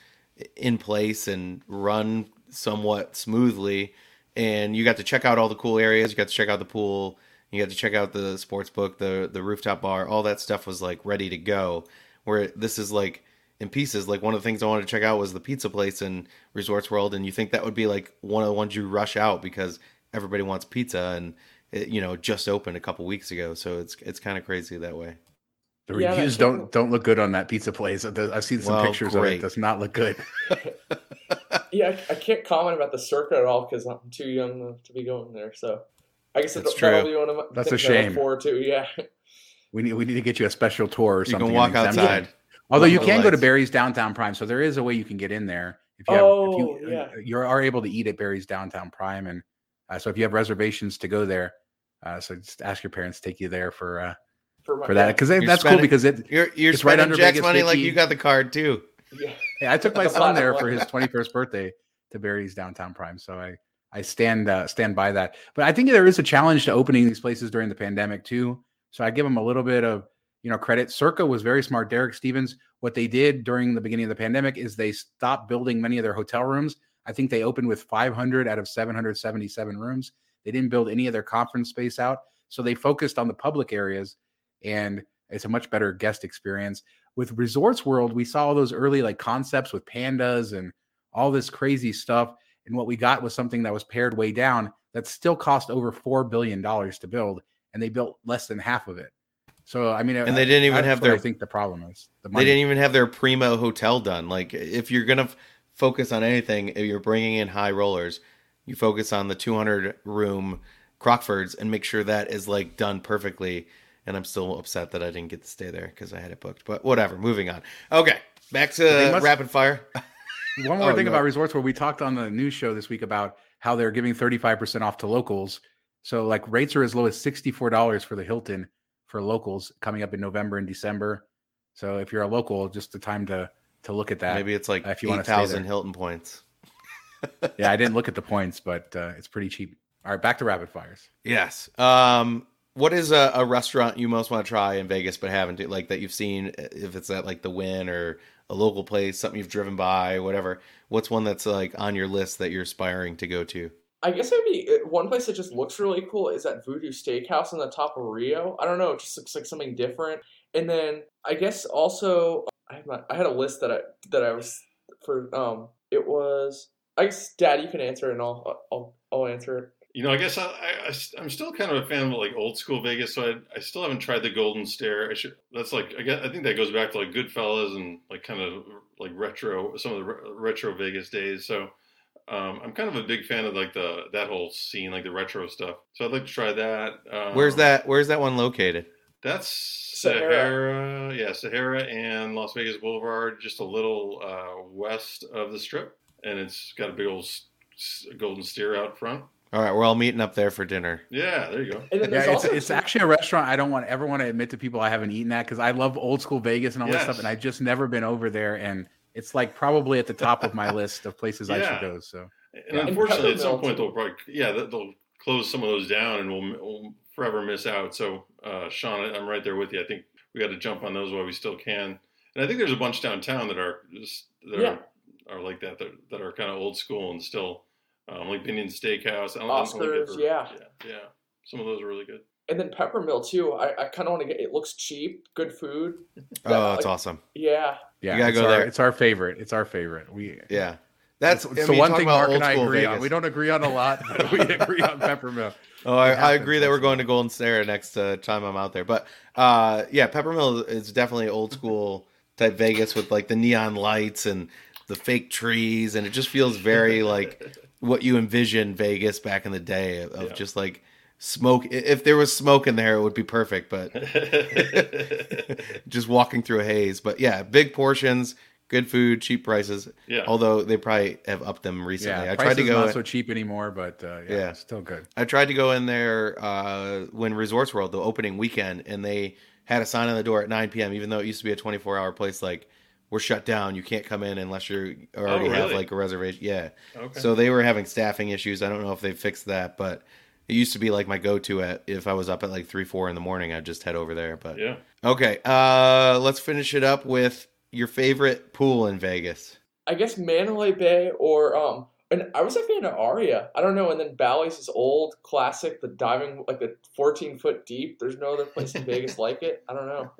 in place and run somewhat smoothly. And you got to check out all the cool areas. You got to check out the pool. You got to check out the sports book, the the rooftop bar. All that stuff was like ready to go. Where this is like in pieces. Like one of the things I wanted to check out was the pizza place in Resorts World, and you think that would be like one of the ones you rush out because everybody wants pizza, and it, you know just opened a couple weeks ago, so it's it's kind of crazy that way. The Yeah, reviews chicken- don't don't look good on that pizza place. I've seen some Well, pictures of it. great. It does not look good. (laughs) yeah. I, I can't comment about the circuit at all because I'm too young to be going there. So I guess That's that's that'll true. be one of my That's a things I look shame. Forward to yeah. We need we need to get you a special tour or You something. can walk exemption. outside. Although you can the go to lights. Barry's Downtown Prime, so there is a way you can get in there. If you have, Oh, if you, oh, yeah. you are able to eat at Barry's Downtown Prime, and uh, so if you have reservations to go there, uh, so just ask your parents to take you there for uh, For, for that because that's You're cool because it. You're you're It's right under Jack's Vegas money like you got the card too. Yeah. (laughs) Yeah, I took my son there for his (laughs) 21st birthday to Barry's Downtown Prime, so I I stand uh, stand by that. But I think there is a challenge to opening these places during the pandemic too. So I give them a little bit of you know credit. Circa was very smart. Derek Stevens, what they did during the beginning of the pandemic is they stopped building many of their hotel rooms. I think they opened with 500 out of 777 rooms. They didn't build any of their conference space out, so they focused on the public areas, and it's a much better guest experience. With Resorts World, we saw all those early like concepts with pandas and all this crazy stuff, and what we got was something that was pared way down that still cost over four billion dollars to build, and they built less than half of it. So I mean, And they didn't even have their- I think the problem is the They didn't even have their primo hotel done. Like if you're gonna focus on anything, if you're bringing in high rollers, you focus on the 200 room Crockfords and make sure that is like done perfectly. And I'm still upset that I didn't get to stay there because I had it booked. But whatever. Moving on. Okay, back to must- rapid fire. (laughs) One more Oh, thing no. about resorts where we talked on the news show this week about how they're giving 35% off to locals. So like rates are as low as $64 for the Hilton for locals coming up in November and December. So if you're a local, just the time to to look at that. Maybe it's like if you wanna stay 8,000 there. Hilton points. (laughs) yeah, I didn't look at the points, but uh, it's pretty cheap. All right, back to rapid fires. Yes. Um, what is a, a restaurant you most want to try in Vegas but haven't like that you've seen? If it's at like the Wynn or a local place, something you've driven by, whatever. What's one that's like on your list that you're aspiring to go to? I guess it'd be one place that just looks really cool is that Voodoo Steakhouse on the top of Rio. I don't know, it just looks like something different. And then I guess also I had, my, I had a list that I that I was for um it was I guess Dad you can answer it and I'll I'll I'll answer it. You know, I guess I, I, am still kind of a fan of like old school Vegas, so I, I still haven't tried the Golden Steer. I should. That's like I guess I think that goes back to like Goodfellas and like kind of like retro some of the re- retro Vegas days. So um, I'm kind of a big fan of like the that whole scene, like the retro stuff. So I'd like to try that. Um, Where's that? Where's that one located? That's Sahara. Sahara. yeah, Sahara and Las Vegas Boulevard, just a little uh, west of the Strip, and it's got a big old s- s- golden steer out front. All right, we're all meeting up there for dinner. Yeah, there you go. And Yeah, it's, it's actually a restaurant I don't want ever want to admit to people I haven't eaten at because I love old school Vegas and all that Yes. stuff, and I've just never been over there. And it's like probably at the top of my list of places I should go. So And Yeah. unfortunately, at some point they'll probably yeah they- they'll close some of those down, and we'll, we'll forever miss out. So, uh, Shawn, I'm right there with you. I think we got to jump on those while we still can. And I think there's a bunch downtown that are just that Yeah. are, are like that, that that are kind of old school and still um, like Binion Steakhouse. I don't, I don't think Oscars, ever- yeah. yeah, yeah. Some of those are really good. and then Peppermill too. I, I kind of want to get. It looks cheap, good food. Oh, it's like- awesome. Yeah, yeah, You gotta go our, there. It's our favorite. It's our favorite. We Yeah, that's it's, I mean, the one thing Mark and I school agree on. We don't agree on a lot, but we (laughs) agree on Peppermill. Oh, I, I agree that we're once in a going to Golden Steer next uh, time I'm out there. But uh, yeah, Peppermill is definitely old school type Vegas with like the neon lights and the fake trees, and it just feels very like what you envision Vegas back in the day of, of Yeah. just like smoke. If there was smoke in there, it would be perfect. But (laughs) (laughs) just walking through a haze. But yeah, big portions, good food, cheap prices. yeah. Although they probably have upped them recently. Yeah, I tried to is go. not so cheap anymore, but uh, yeah, Yeah. it's still good. I tried to go in there uh, when Resorts World, the opening weekend, and they had a sign on the door at 9 p.m. Even though it used to be a 24 hour place, like we're shut down. You can't come in unless you already have really? like a reservation. Yeah. Okay. So they were having staffing issues. I don't know if they fixed that, but it used to be like my go to at if I was up at like three, four in the morning, I'd just head over there. But yeah. okay, uh, let's finish it up with your favorite pool in Vegas. I guess Mandalay Bay or um. And I was a fan of Aria. I don't know. And then Bally's is old, classic, the diving like the 14 foot deep. There's no other place in Vegas (laughs) like it. I don't know.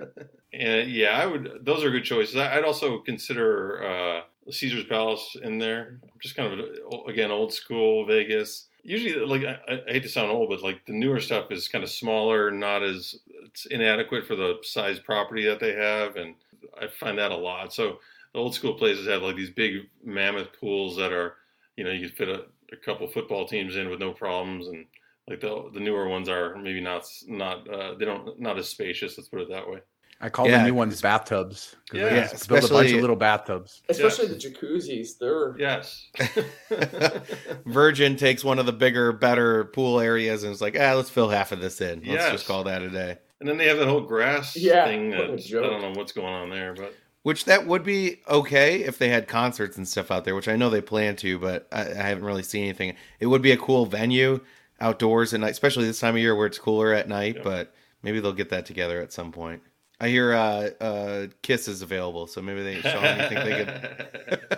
And yeah, I would. Those are good choices. I- I'd also consider uh, Caesar's Palace in there. Just kind of again old school Vegas. Usually, like I, I hate to sound old, but like the newer stuff is kind of smaller, not as it's inadequate for the size property that they have, and I find that a lot. So the old school places have like these big mammoth pools that are, you know, you could fit a, a couple football teams in with no problems, and like the the newer ones are maybe not not uh, they don't not as spacious. Let's put it that way. I call Yeah. the new ones bathtubs. 'cause Yeah, they just build a bunch of little bathtubs. Especially Yes. the jacuzzis. They're Yes. (laughs) Virgin takes one of the bigger, better pool areas and is like, ah, let's fill half of this in. Let's Yes. just call that a day. And then they have that whole grass Yeah, thing that I don't know what's going on there, but Which that would be okay if they had concerts and stuff out there, which I know they plan to, but I, I haven't really seen anything. It would be a cool venue outdoors at night, especially this time of year where it's cooler at night. Yeah. But maybe they'll get that together at some point. I hear uh, uh, Kiss is available, so maybe they. Shawn, you think they could?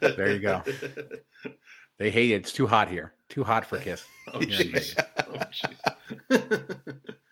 (laughs) There you go. They hate it. It's too hot here. Too hot for (laughs) Kiss. Oh, here jeez. Vegas. Oh, jeez. (laughs)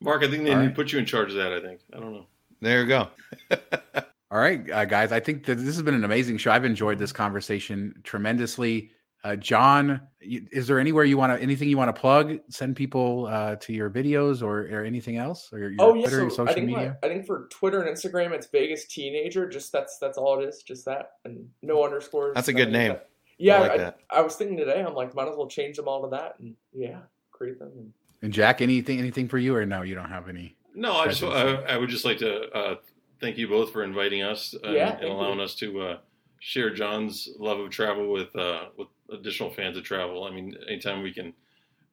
Mark, I think they All need right. to put you in charge of that. I think I don't know. There you go. (laughs) All right, uh, guys. I think that this has been an amazing show. I've enjoyed this conversation tremendously. Uh, John, is there anywhere you want to, anything you want to plug? Send people uh, to your videos or, or anything else, or your, your oh yeah. Twitter, your So I social think my, media. I think for Twitter and Instagram it's Vegas Teenager. Just that's that's all it is. Just that and no underscores. That's a good name. that. Yeah, I I, like that. I was thinking today. I'm like, might as well change them all to that and yeah, create them. And, And Jack, anything, anything for you, or no? You don't have any. No, I just I, I would just like to uh, thank you both for inviting us uh, Yeah, and allowing you. us to uh, share John's love of travel with uh, with additional fans of travel. I mean, anytime we can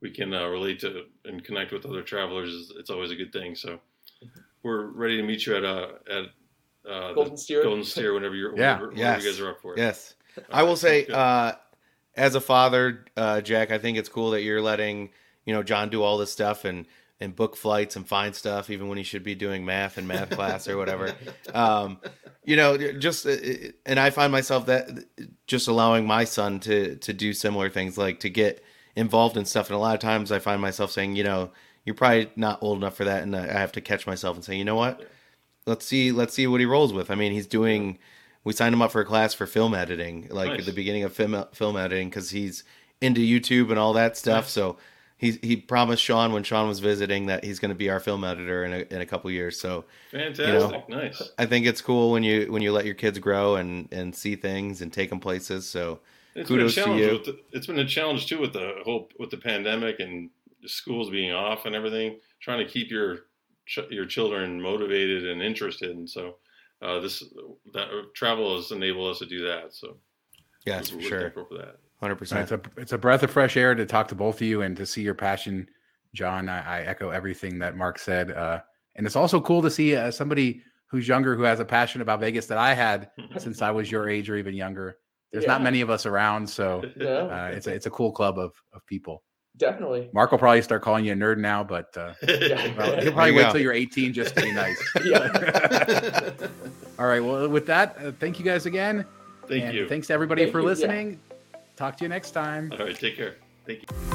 we can uh, relate to and connect with other travelers, it's always a good thing. So we're ready to meet you at uh, at uh, Golden Steer. Golden Steer whenever you're Yeah. whenever, whenever you guys are up for it. Yes. All I will say, uh, as a father, uh, Jack, I think it's cool that you're letting you know John do all this stuff and and book flights and find stuff, even when he should be doing math and math class or whatever. Um, you know, just uh, and I find myself that just allowing my son to to do similar things, like to get involved in stuff. And a lot of times, I find myself saying, you know, you're probably not old enough for that, and I have to catch myself and say, you know what, let's see, let's see what he rolls with. I mean, he's doing. We signed him up for a class for film editing, like Nice. at the beginning of film film editing, because he's into YouTube and all that stuff. Nice. So he he promised Shawn when Shawn was visiting that he's going to be our film editor in a, in a couple years. So fantastic, you know, nice. I think it's cool when you when you let your kids grow and and see things and take them places. So it's kudos been a to you. The, it's been a challenge too with the whole with the pandemic and schools being off and everything. Trying to keep your your children motivated and interested, and so uh, this that travel has enabled us to do that. So yes, for sure. For that. Hundred percent. It's a it's a breath of fresh air to talk to both of you and to see your passion, John. I, I echo everything that Mark said, uh, and it's also cool to see uh, somebody who's younger who has a passion about Vegas that I had (laughs) since I was your age or even younger. There's yeah. not many of us around, so (laughs) uh, it's a it's a cool club of of people. Definitely. Mark will probably start calling you a nerd now, but uh, (laughs) well, he'll probably wait till you're 18 just to be nice. All right. Well, with that, uh, thank you guys again. Thank and you. Thanks to everybody thank for you, listening. Yeah. Talk to you next time. All right. Take care. Thank you.